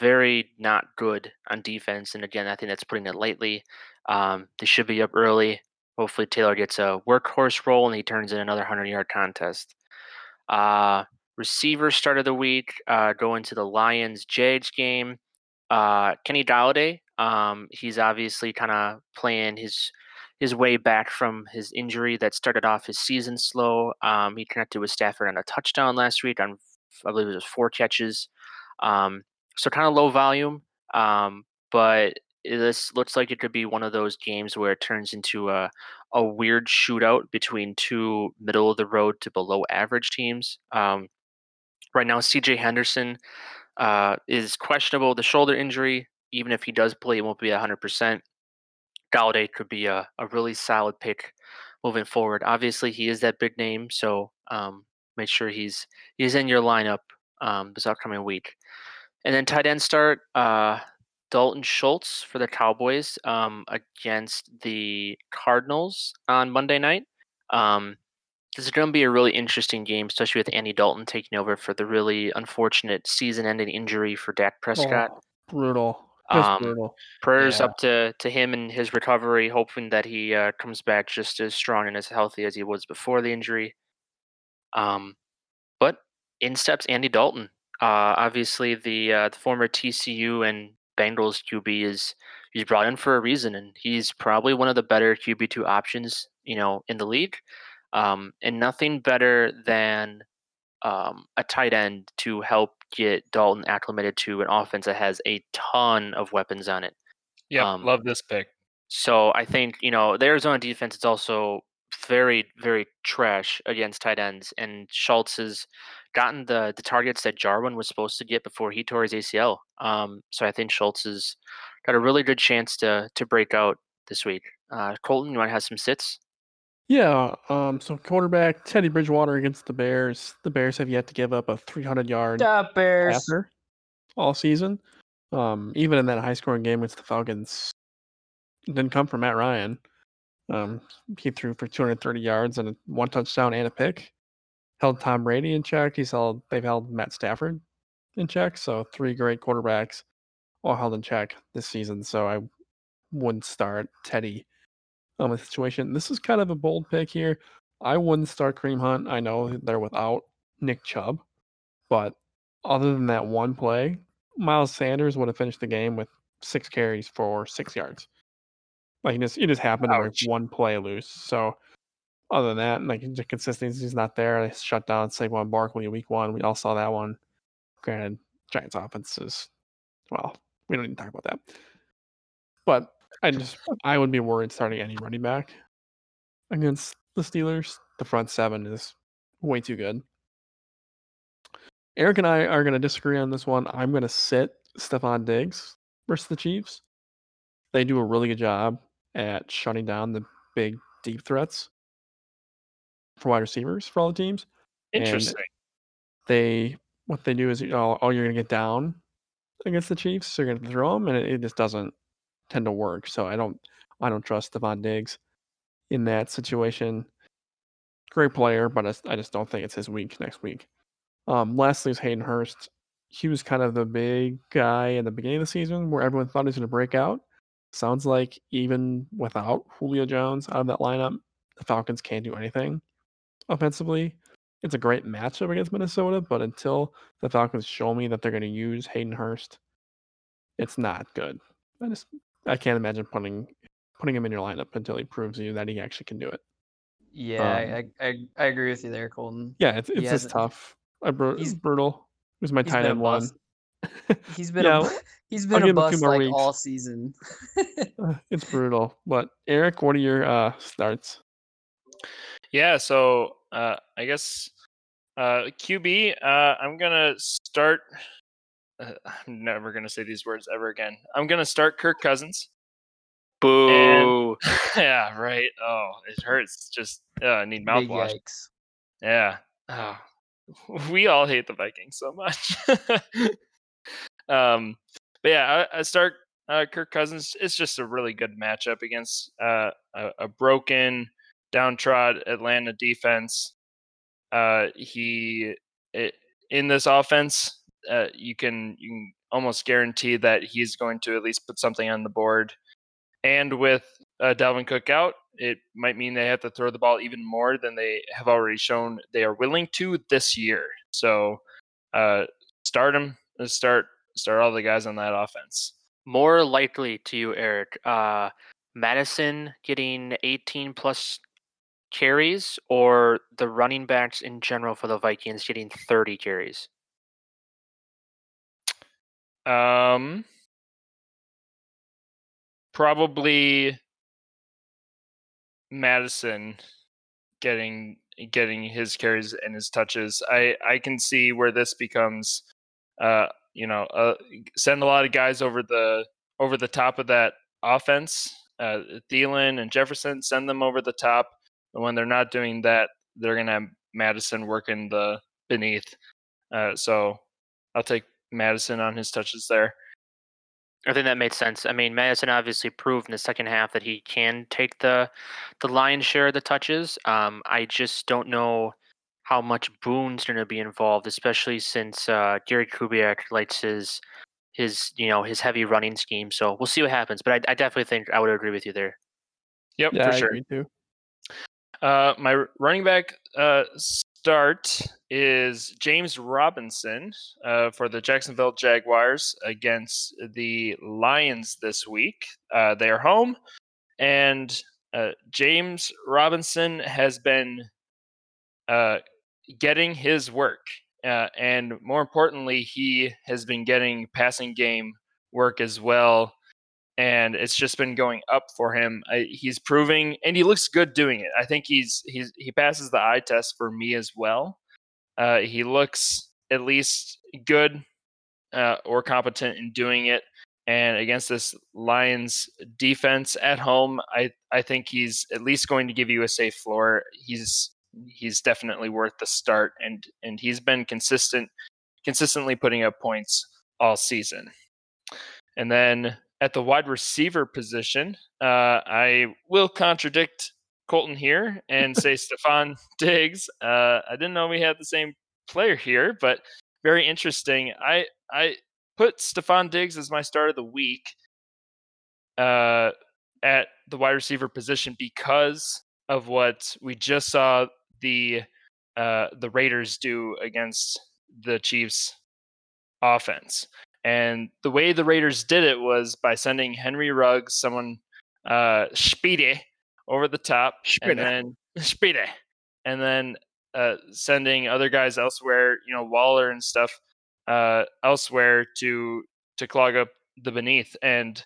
very not good on defense, and again, I think that's putting it lightly. Um, they should be up early. Hopefully, Taylor gets a workhorse role and he turns in another 100 yard contest. Uh, receiver start of the week, uh, go into the Lions Jags game. Uh, Kenny Golladay, um, he's obviously kind of playing his his way back from his injury that started off his season slow. Um, he connected with Stafford on a touchdown last week on I believe it was four catches. Um, so kind of low volume, um, but this looks like it could be one of those games where it turns into a, a weird shootout between two middle of the road to below average teams. Um, right now, CJ Henderson uh, is questionable the shoulder injury. Even if he does play, it won't be 100%. Golladay could be a, a really solid pick moving forward. Obviously, he is that big name, so um, make sure he's he's in your lineup um, this upcoming week. And then tight end start uh, Dalton Schultz for the Cowboys um, against the Cardinals on Monday night. Um, this is going to be a really interesting game, especially with Andy Dalton taking over for the really unfortunate season-ending injury for Dak Prescott. Oh, brutal. Um, brutal. Prayers Yeah. up to, to him and his recovery, hoping that he uh, comes back just as strong and as healthy as he was before the injury. Um, but in steps Andy Dalton. Uh, obviously, the uh, the former TCU and Bengals QB is he's brought in for a reason, and he's probably one of the better QB two options, you know, in the league. Um, and nothing better than um, a tight end to help get Dalton acclimated to an offense that has a ton of weapons on it. Yep, Um, love this pick. So I think you know the Arizona defense is also very very trash against tight ends, and Schultz has gotten the the targets that Jarwin was supposed to get before he tore his ACL. Um, so I think Schultz has got a really good chance to to break out this week. Uh, Colton, you want to have some sits? Yeah. Um. So quarterback Teddy Bridgewater against the Bears. The Bears have yet to give up a 300 yard passer all season. Um. Even in that high scoring game against the Falcons, it didn't come from Matt Ryan. Um. He threw for 230 yards and a one touchdown and a pick. Held Tom Brady in check. He's held. They've held Matt Stafford in check. So three great quarterbacks all held in check this season. So I wouldn't start Teddy on the situation. This is kind of a bold pick here. I wouldn't start Kareem Hunt. I know they're without Nick Chubb, but other than that one play, Miles Sanders would have finished the game with six carries for six yards. Like he just, he just happened to break one play loose. So other than that, like the consistency is not there. They shut down Saquon Barkley week one. We all saw that one. Granted, Giants offense is well, we don't need to talk about that. But I just I would be worried starting any running back against the Steelers. The front seven is way too good. Eric and I are going to disagree on this one. I'm going to sit Stefon Diggs versus the Chiefs. They do a really good job at shutting down the big deep threats for wide receivers for all the teams. and- Interesting. They what they do is you know, oh you're going to get down against the Chiefs, so you're going to throw them, and it, it just doesn't tend to work. So I don't I don't trust Stefon Diggs in that situation. Great player, but I just don't think it's his week next week. Um, lastly is Hayden Hurst. He was kind of the big guy in the beginning of the season where everyone thought he was going to break out. Sounds like even without Julio Jones out of that lineup, the Falcons can't do anything offensively. It's a great matchup against Minnesota, but until the Falcons show me that they're going to use Hayden Hurst, it's not good. I just I can't imagine putting putting him in your lineup until he proves to you that he actually can do it. Yeah, I, I, I I agree with you there, Colton. Yeah, it's it's just tough. I bru- he's- brutal. It was my he's tight end one. He's been Yeah, a bu- he's I'll been a him a bust more like weeks. all season. Uh, it's brutal. But Eric, what are your uh starts? Yeah, so uh, I guess uh, QB, uh, I'm gonna start. Uh, I'm never gonna say these words ever again. I'm gonna start Kirk Cousins. Boo! yeah, right. Oh, it hurts. Just uh, I need mouthwash. yikes. Yeah. Oh, we all hate the Vikings so much. um, but yeah, I, I start uh, Kirk Cousins. It's just a really good matchup against uh, a, a broken, downtrod Atlanta defense. Uh, he it, in this offense, uh, you can you can almost guarantee that he's going to at least put something on the board. And with uh, Dalvin Cook out, it might mean they have to throw the ball even more than they have already shown they are willing to this year. So, uh, start him. Start start all the guys on that offense. More likely to you, Eric. Uh, Mattison getting 18 plus carries, or the running backs in general for the Vikings getting 30 carries. Um, probably Mattison getting getting his carries and his touches. I I can see where this becomes, uh, you know, uh, send a lot of guys over the over the top of that offense. Uh, Thielen and Jefferson send them over the top, and when they're not doing that, they're gonna have Mattison working the beneath. Uh, so I'll take Mattison on his touches there. I think that made sense. I mean, Mattison obviously proved in the second half that he can take the the lion's share of the touches. Um, I just don't know how much Boone's going to be involved, especially since uh, Gary Kubiak likes his his you know his heavy running scheme. So we'll see what happens. But I, I definitely think I would agree with you there. Yep, Yeah, for I sure. Uh, my running back uh, start is James Robinson uh, for the Jacksonville Jaguars against the Lions this week. Uh, they are home, and uh, James Robinson has been uh, getting his work. Uh, and more importantly, he has been getting passing game work as well and it's just been going up for him. I, he's proving, and he looks good doing it. I think he's he's he passes the eye test for me as well. Uh, he looks at least good uh, or competent in doing it. And against this Lions defense at home, I I think he's at least going to give you a safe floor. He's he's definitely worth the start, and and he's been consistent, consistently putting up points all season. And then at the wide receiver position, uh, I will contradict Colton here and say Stefon Diggs. Uh, I didn't know we had the same player here, but very interesting. I I put Stefon Diggs as my start of the week uh, at the wide receiver position because of what we just saw the uh, the Raiders do against the Chiefs offense. And the way the Raiders did it was by sending Henry Ruggs, someone uh Speedy, over the top, and then Speedy, and then uh, sending other guys elsewhere, you know, Waller and stuff, uh, elsewhere to to clog up the beneath. And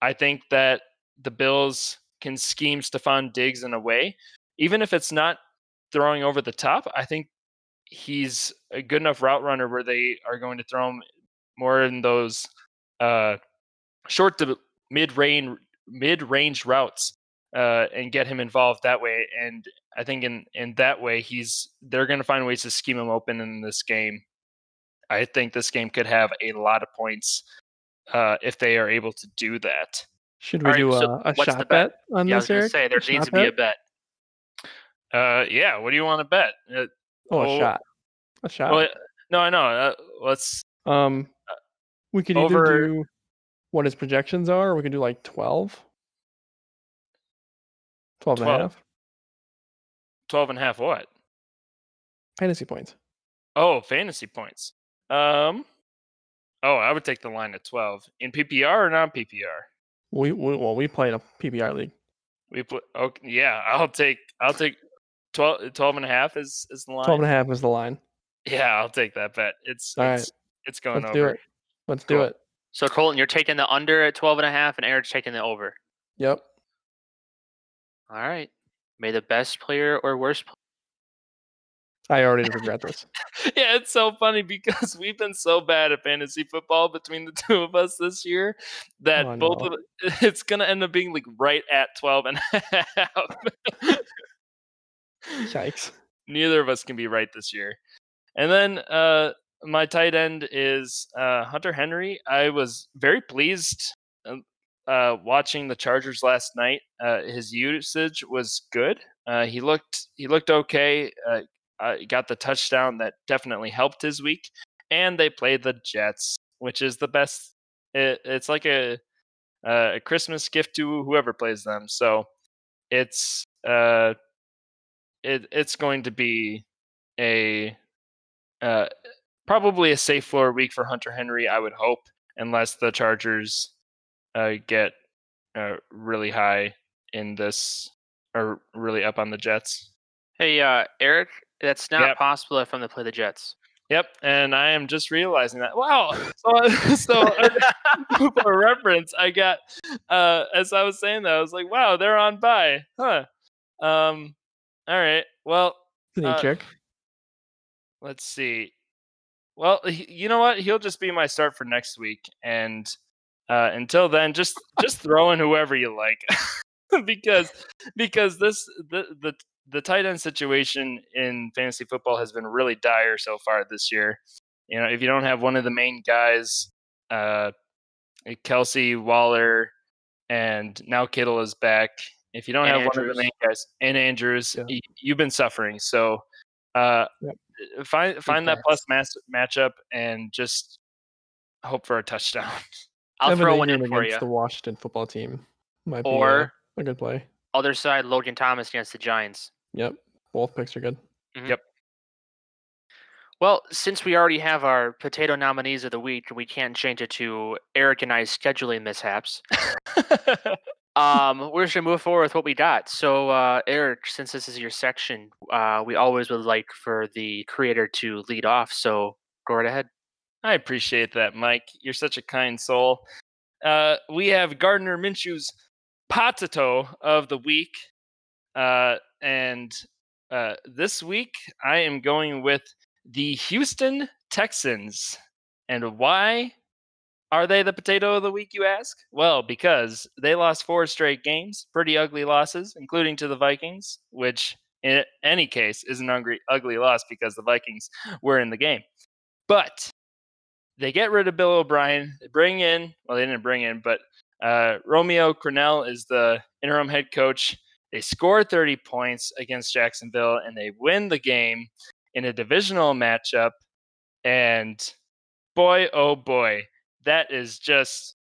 I think that the Bills can scheme Stefon Diggs in a way, even if it's not throwing over the top. I think he's a good enough route runner where they are going to throw him more in those uh, short to mid range mid range routes uh, and get him involved that way. And I think in in that way, he's they're going to find ways to scheme him open in this game. I think this game could have a lot of points uh, if they are able to do that. Should we right, do a, so a the shot bet? bet on Yeah, I was this, going to say there A needs to be a bet? bet. Uh, yeah, what do you want to bet? Uh, Oh, a Oh, shot. A shot. well, no, I know. Uh, let's. Um, we could over- either do what his projections are, or we could do like 12. 12 and a half 12 and a half what? fantasy points. Oh, fantasy points. Um. Oh, I would take the line at 12 in PPR or non PPR. We, we well, we play in a PPR league. We put. Okay, yeah, I'll take. I'll take 12, 12 and a half is is the line. 12 and a half is the line. Yeah, I'll take that bet. It's All right, it's, it's going Let's over. Let's do Cool. it. So Colton, you're taking the under at 12 and a half, and Eric's taking the over. Yep. All right. May the best player or worst player. I already regret this. yeah, it's so funny because we've been so bad at fantasy football between the two of us this year that Oh, both no. of it's gonna end up being like right at 12 and a half. Yikes. Neither of us can be right this year. And then uh my tight end is uh Hunter Henry. I was very pleased uh, uh watching the Chargers last night. Uh his usage was good. Uh he looked he looked okay. Uh got the touchdown that definitely helped his week. And they played the Jets, which is the best. It, it's like a uh, a Christmas gift to whoever plays them. So it's uh it it's going to be a uh probably a safe floor week for Hunter Henry, I would hope, unless the Chargers uh get uh, really high in this or really up on the Jets. Hey, uh, Eric, that's not Yep. possible if I'm to play the Jets. Yep, and I am just realizing that. Wow. So, so for reference, I got uh, as I was saying that, I was like, "Wow, they're on by, huh?" Um, all right. Well, Any uh, check? let's see. Well, he- you know what? He'll just be my start for next week, and uh, until then, just just throw in whoever you like, because because this the the the tight end situation in fantasy football has been really dire so far this year. You know, if you don't have one of the main guys, uh, Kelce Waller, and now Kittle is back. If you don't And have one of the main guys and Andrews, Yeah. y- you've been suffering. So uh, Yep. Uh, find find that plus match, matchup and just hope for a touchdown. I'll Evan throw one Engram in for against you. the Washington football team. Might be uh, Or a, a good play. other side, Logan Thomas against the Giants. Yep, both picks are good. Mm-hmm. Yep. Well, since we already have our potato nominees of the week, we can't change it to Eric and I's scheduling mishaps. um, we're just gonna move forward with what we got. So, uh, Eric, since this is your section, uh, we always would like for the creator to lead off. So, go right ahead. I appreciate that, Mike. You're such a kind soul. Uh, we have Gardner Minshew's potato of the week, uh, and uh, this week I am going with the Houston Texans. And why are they the potato of the week, you ask? Well, because they lost four straight games, pretty ugly losses, including to the Vikings, which in any case is an ugly, ugly loss because the Vikings were in the game. But they get rid of Bill O'Brien. They bring in, well, they didn't bring in, but uh, Romeo Crennel is the interim head coach. They score 30 points against Jacksonville and they win the game in a divisional matchup. And boy, oh boy, that is just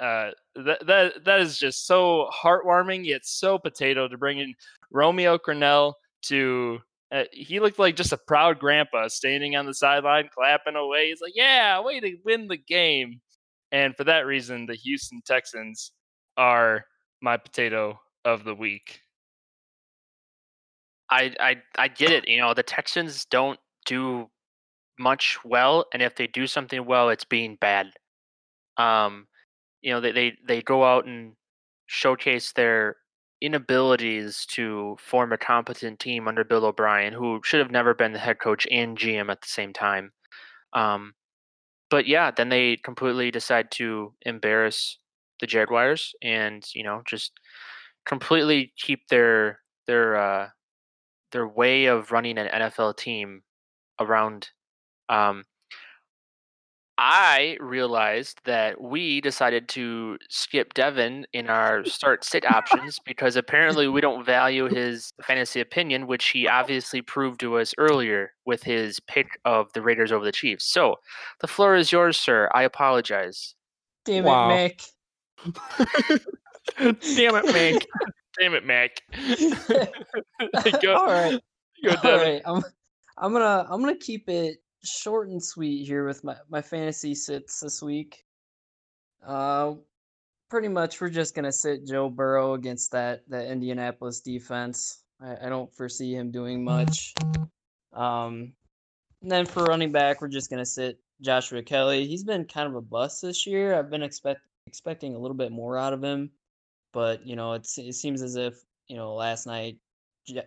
uh, that that that is just so heartwarming yet so potato to bring in Romeo Crennel to. Uh, he looked like just a proud grandpa standing on the sideline, clapping away. He's like, "Yeah, way to win the game!" And for that reason, the Houston Texans are my potato of the week. I, I I get it. You know, the Texans don't do much well, and if they do something well, it's being bad. Um, you know, they they, they go out and showcase their inabilities to form a competent team under Bill O'Brien, who should have never been the head coach and GM at the same time. Um, but yeah, then they completely decide to embarrass the Jaguars and you know just completely keep their their uh, their way of running an NFL team around. Um, I realized that we decided to skip Devin in our start sit options because apparently we don't value his fantasy opinion, which he obviously proved to us earlier with his pick of the Raiders over the Chiefs. So the floor is yours, sir. I apologize. Damn Wow. it, Mick. Damn it, Mink. Damn it, Mac. Mick. Go- All right. Go, All Devin. right, I'm I'm gonna I'm gonna keep it short and sweet here with my my fantasy sits this week. Uh, pretty much we're just gonna sit Joe Burrow against that that Indianapolis defense. I, I don't foresee him doing much. Um, and then for running back, we're just gonna sit Joshua Kelley. He's been kind of a bust this year. I've been expect expecting a little bit more out of him, but you know it's it seems as if you know last night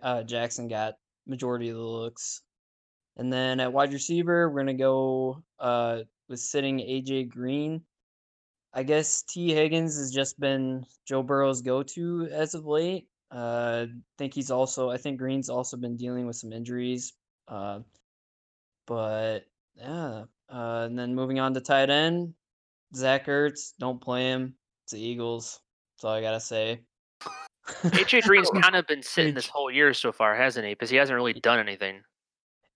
uh, Jackson got majority of the looks. And then at wide receiver, we're gonna go uh, with sitting AJ Green. I guess Tee Higgins has just been Joe Burrow's go-to as of late. Uh, I think he's also. I think Green's also been dealing with some injuries. Uh, but yeah. Uh, and then moving on to tight end, Zach Ertz. Don't play him. It's the Eagles. That's all I gotta say. AJ Green's kind of been sitting this whole year so far, hasn't he? Because he hasn't really done anything.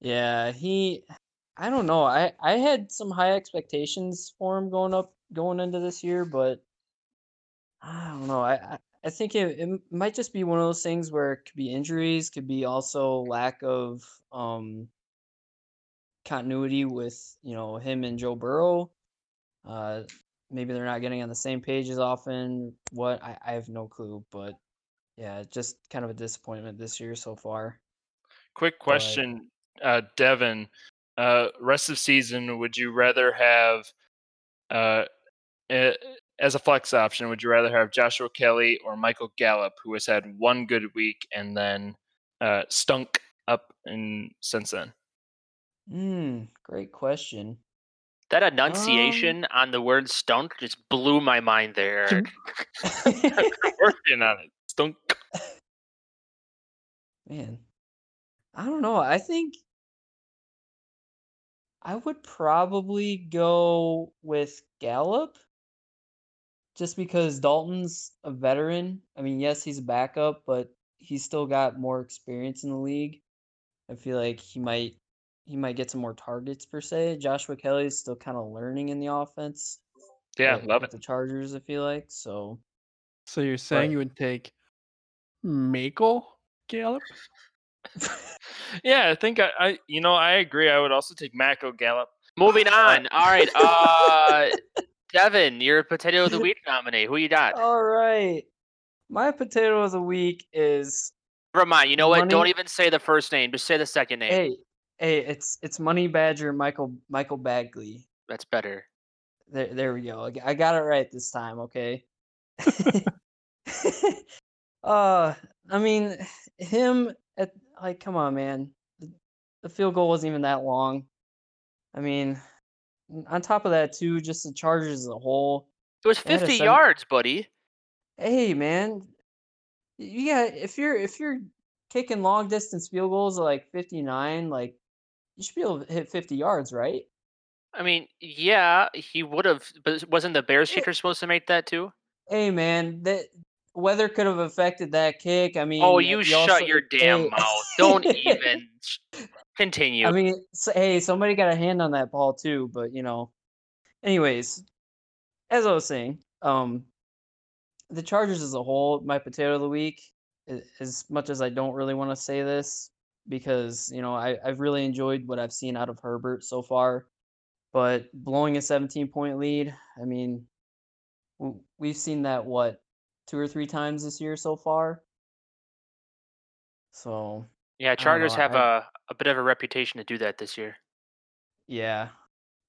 Yeah, he I don't know. I I had some high expectations for him going up going into this year, but I don't know. I I, think it, it might just be one of those things where it could be injuries, could be also lack of um continuity with, you know, him and Joe Burrow. Uh maybe they're not getting on the same page as often. What I, I have no clue, but yeah, just kind of a disappointment this year so far. Quick question, uh, Devin. uh, rest of season, would you rather have uh, a- as a flex option? Would you rather have Joshua Kelley or Michael Gallup, who has had one good week and then uh, stunk up in since then? Hmm, great question. That Um, enunciation on the word stunk just blew my mind there. Working on it. Stunk. Man, I don't know. I think I would probably go with Gallup just because Dalton's a veteran. I mean, yes, he's a backup, but he's still got more experience in the league. I feel like he might he might get some more targets per se. Joshua Kelley is still kind of learning in the offense. Yeah, with- love it. The Chargers, I feel like so. So you're saying But- you would take Michael Gallup? Yeah, I think I, I, you know, I agree. I would also take Mako Gallup. Moving on. All right. Uh, Devin, you're potato of the week nominee. Who you got? All right, my potato of the week is Never mind. You know what? Don't even say the first name. Just say the second name. Hey, hey, it's it's Money Badger Michael Michael Badgley. That's better. There there we go. I got it right this time, okay? uh I mean him at like come on man. The, the field goal wasn't even that long. I mean on top of that too, just the Chargers as a whole. It was They had a 50 seven- yards, buddy. Hey man, Yeah, if you're if you're kicking long distance field goals like 59, like you should be able to hit 50 yards, right? I mean, yeah, he would have, but wasn't the Bears kicker supposed to make that too? Hey man, that weather could have affected that kick. I mean, Oh, you shut also- your damn hey- mouth. Don't even continue. I mean, hey, somebody got a hand on that ball too, but you know. Anyways, as I was saying, um, the Chargers as a whole, my potato of the week. As much as I don't really want to say this, because you know I I've really enjoyed what I've seen out of Herbert so far, but blowing a 17 point lead, I mean, we've seen that what two or three times this year so far. So yeah, don't Chargers know, have I- a, a bit of a reputation to do that this year. yeah,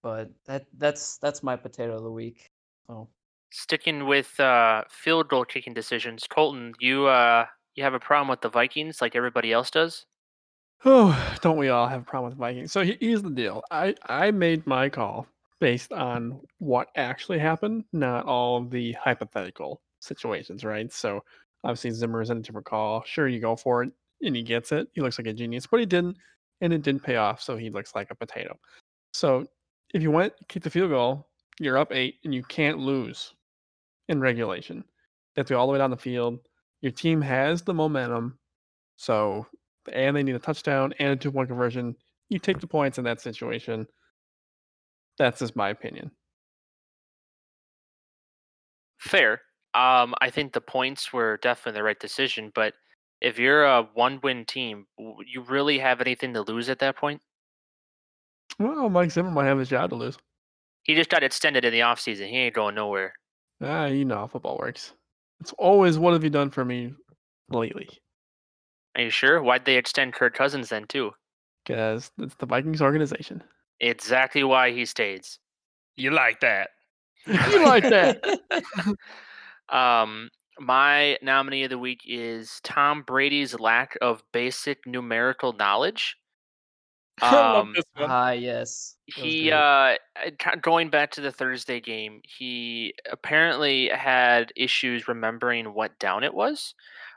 but that that's that's my potato of the week. So. Sticking with uh, field goal kicking decisions, Colton, you uh, you have a problem with the Vikings like everybody else does? Oh, don't we all have a problem with Vikings? So he- here's the deal. I I made my call based on what actually happened, not all of the hypothetical situations, right? So obviously Zimmer is in a different call. Sure, you go for it and he gets it. He looks like a genius, but he didn't, and it didn't pay off. So he looks like a potato. So if you went kick the field goal, you're up eight, and you can't lose in regulation. They have to go all the way down the field. Your team has the momentum, so and they need a touchdown and a two point conversion. You take the points in that situation. That's just my opinion. Fair. Um, I think the points were definitely the right decision, but if you're a one-win team, you really have anything to lose at that point? Well, Mike Zimmer might have his job to lose. He just got extended in the offseason. He ain't going nowhere. Ah, you know how football works. It's always what have you done for me lately? Are you sure? Why'd they extend Kirk Cousins then too? Because it's the Vikings organization. Exactly why he stays. You like that? you like that? Um, my nominee of the week is Tom Brady's lack of basic numerical knowledge. I love Um, this one. Ah, yes. that he uh uh, going back to the Thursday game, he apparently had issues remembering what down it was.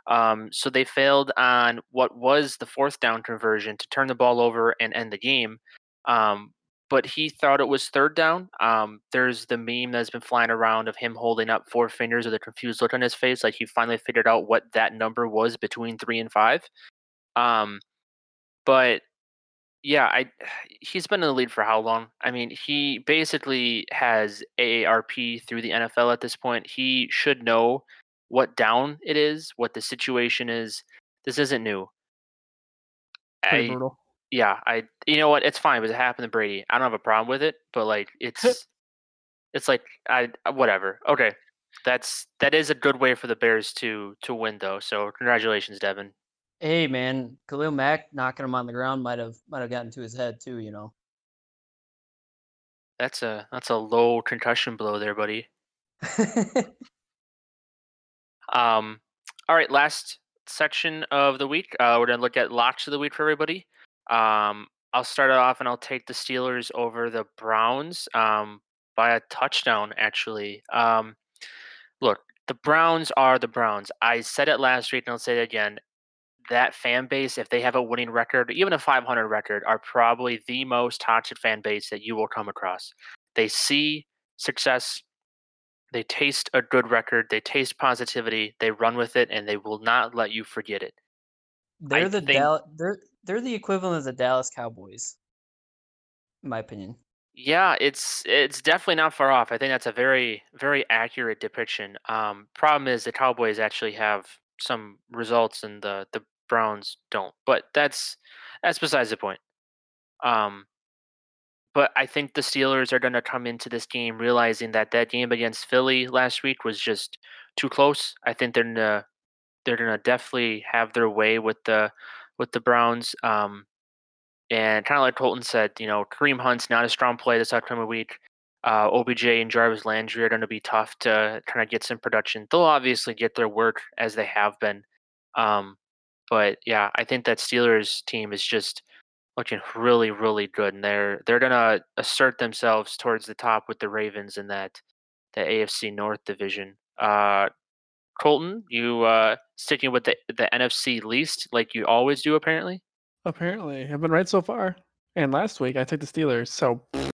Um, so they failed on what was the fourth down conversion to turn the ball over and end the game. Um, but he thought it was third down. Um, there's the meme that's been flying around of him holding up four fingers with a confused look on his face, like he finally figured out what that number was between three and five. Um, but yeah, I he's been in the lead for how long? I mean, he basically has AARP through the NFL at this point. He should know what down it is, what the situation is. This isn't new. Pretty I, brutal. Yeah, I you know what? It's fine because it happened to Brady. I don't have a problem with it, but like it's it's like I uh, whatever. Okay. That's that is a good way for the Bears to to win though. So congratulations, Devin. Hey man, Khalil Mack knocking him on the ground might have might have gotten to his head too, you know. that's a that's a low concussion blow there, buddy. Um, all right, last section of the week. Uh, we're gonna look at locks of the week for everybody. Um, I'll start it off and I'll take the Steelers over the Browns um, by a touchdown. Actually, um, look, the Browns are the Browns. I said it last week and I'll say it again. That fan base, if they have a winning record, even a 500 record, are probably the most toxic fan base that you will come across. They see success they taste a good record. They taste positivity. They run with it, and they will not let you forget it. They're I the think- Dal- they're they're the equivalent of the Dallas Cowboys, in my opinion. Yeah, it's it's definitely not far off. I think that's a very very accurate depiction. Um, problem is the Cowboys actually have some results, and the the Browns don't. But that's that's besides the point. Um, but I think the Steelers are going to come into this game realizing that that game against Philly last week was just too close. I think they're gonna they're gonna definitely have their way with the with the Browns. Um, and kind of like Colton said, you know, Kareem Hunt's not a strong play this upcoming week. Uh, OBJ and Jarvis Landry are going to be tough to kind of get some production. They'll obviously get their work as they have been. Um, but yeah, I think that Steelers team is just looking really, really good, and they're they're gonna assert themselves towards the top with the Ravens in that the AFC North division. Uh, Colton, you uh, sticking with the the NFC least like you always do, apparently. Apparently, I've been right so far. And last week I took the Steelers, so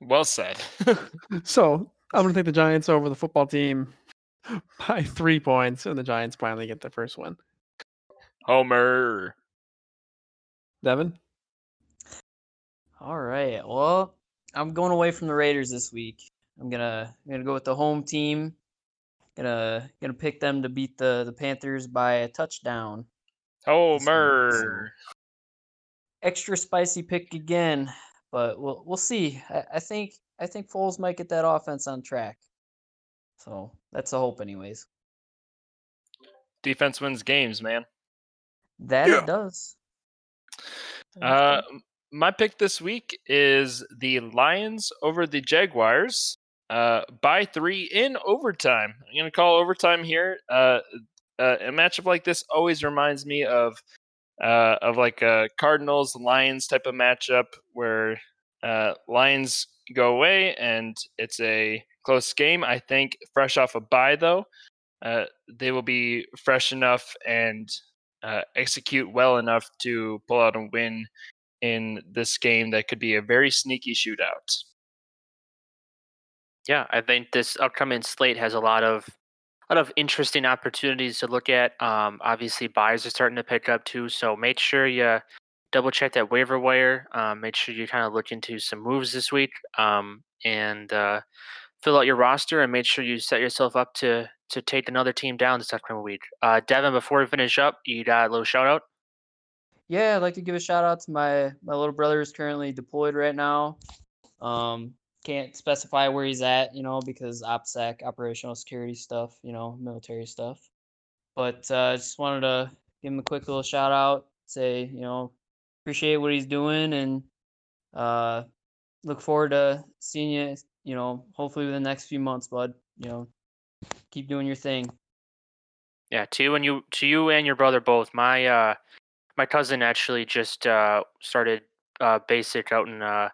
Well said. so I'm gonna take the Giants over the football team by three points, and the Giants finally get their first win. Homer. Devin, All right. Well, I'm going away from the Raiders this week. I'm gonna I'm gonna go with the home team. Gonna gonna pick them to beat the the Panthers by a touchdown. Homer. Extra spicy pick again, but we'll we'll see. I, I think I think Foles might get that offense on track. So that's the hope, anyways. Defense wins games, man. That Yeah. it does. Uh, my pick this week is the Lions over the Jaguars uh, by three in overtime. I'm going to call overtime here. Uh, uh, a matchup like this always reminds me of uh, of like a Cardinals Lions type of matchup where uh, Lions go away and it's a close game. I think fresh off a bye though, uh, they will be fresh enough and uh, execute well enough to pull out a win in this game that could be a very sneaky shootout. Yeah, I think this upcoming slate has a lot of a lot of interesting opportunities to look at. Um, obviously, buys are starting to pick up too, so make sure you double check that waiver wire. Um, make sure you kind of look into some moves this week, um, and uh, fill out your roster, and make sure you set yourself up to to take another team down this upcoming week. Uh, Devin, before we finish up, you got a little shout out. Yeah, I'd like to give a shout out to my my little brother who's currently deployed right now. Um, can't specify where he's at, you know, because OPSEC, operational security stuff, you know, military stuff. But uh, just wanted to give him a quick little shout out, say, you know, appreciate what he's doing, and uh, look forward to seeing you, you know, hopefully within the next few months, bud. You know, keep doing your thing. Yeah, to you and you to you and your brother both. My uh my cousin actually just uh started uh basic out in uh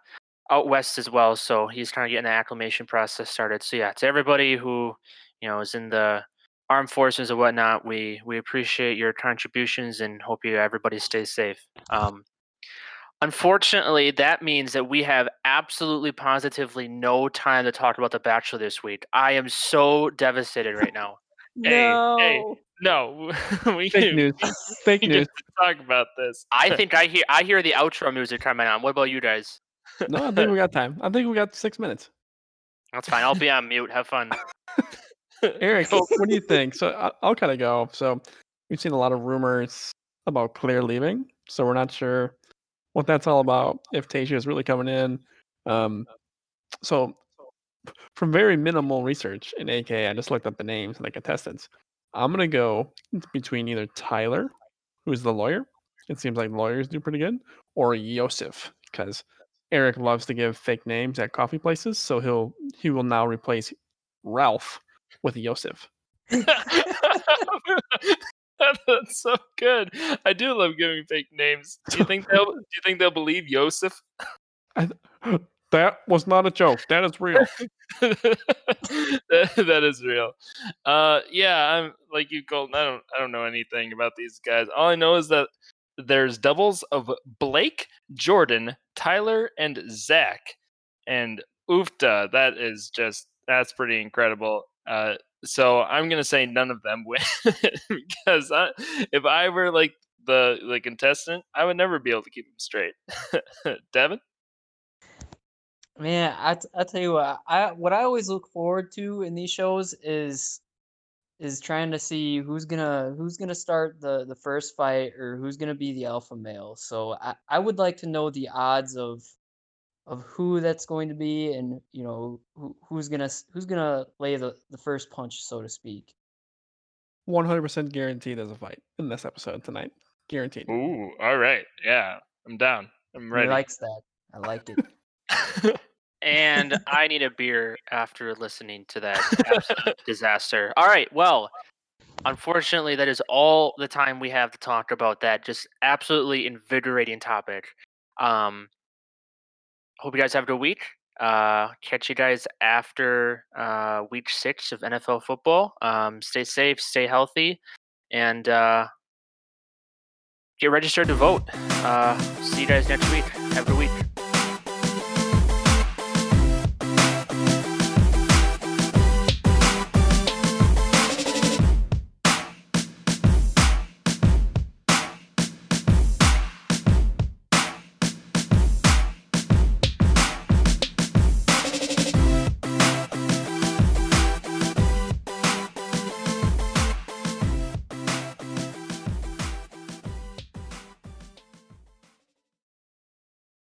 out west as well, so he's kind of getting the acclimation process started. So yeah, to everybody who, you know, is in the armed forces and whatnot, we we appreciate your contributions and hope you everybody stays safe. Um Unfortunately, that means that we have absolutely positively no time to talk about The Bachelor this week. I am so devastated right now. Hey, hey. No, we fake can, news, fake we news. talk about this. I think I hear I hear the outro music coming on. What about you guys? No, I think we got time. I think we got six minutes. That's fine. I'll be on mute. Have fun. Eric, what do you think? So I- I'll kind of go. So we've seen a lot of rumors about Claire leaving, so we're not sure what that's all about. If Tayshia is really coming in, um, so from very minimal research in AK, I just looked up the names and the contestants. I'm gonna go between either Tyler, who's the lawyer. It seems like lawyers do pretty good, or Yosef, because Eric loves to give fake names at coffee places, so he'll he will now replace Ralph with Yosef. That's so good. I do love giving fake names. Do you think they'll do you think they'll believe Yosef? That was not a joke. That is real. that, that is real. Uh, yeah, I'm like you, Colton. I don't, I don't know anything about these guys. All I know is that there's doubles of Blake, Jordan, Tyler, and Zach, and oofta. That is just that's pretty incredible. Uh, so I'm gonna say none of them win because I, if I were like the the contestant, I would never be able to keep them straight. Devin. Man, I, t- I tell you what, I what I always look forward to in these shows is is trying to see who's gonna who's gonna start the the first fight or who's gonna be the alpha male. So I, I would like to know the odds of of who that's going to be and you know who, who's gonna who's gonna lay the, the first punch so to speak. One hundred percent guaranteed there's a fight in this episode tonight. Guaranteed. Ooh, all right, yeah, I'm down. I'm ready. He ready. likes that. I liked it. and I need a beer after listening to that disaster. All right, well, unfortunately, that is all the time we have to talk about that just absolutely invigorating topic. Um, hope you guys have a good week. Uh, catch you guys after uh, week six of NFL football. Um, stay safe, stay healthy, and uh, get registered to vote. Uh, see you guys next week. Have a good week.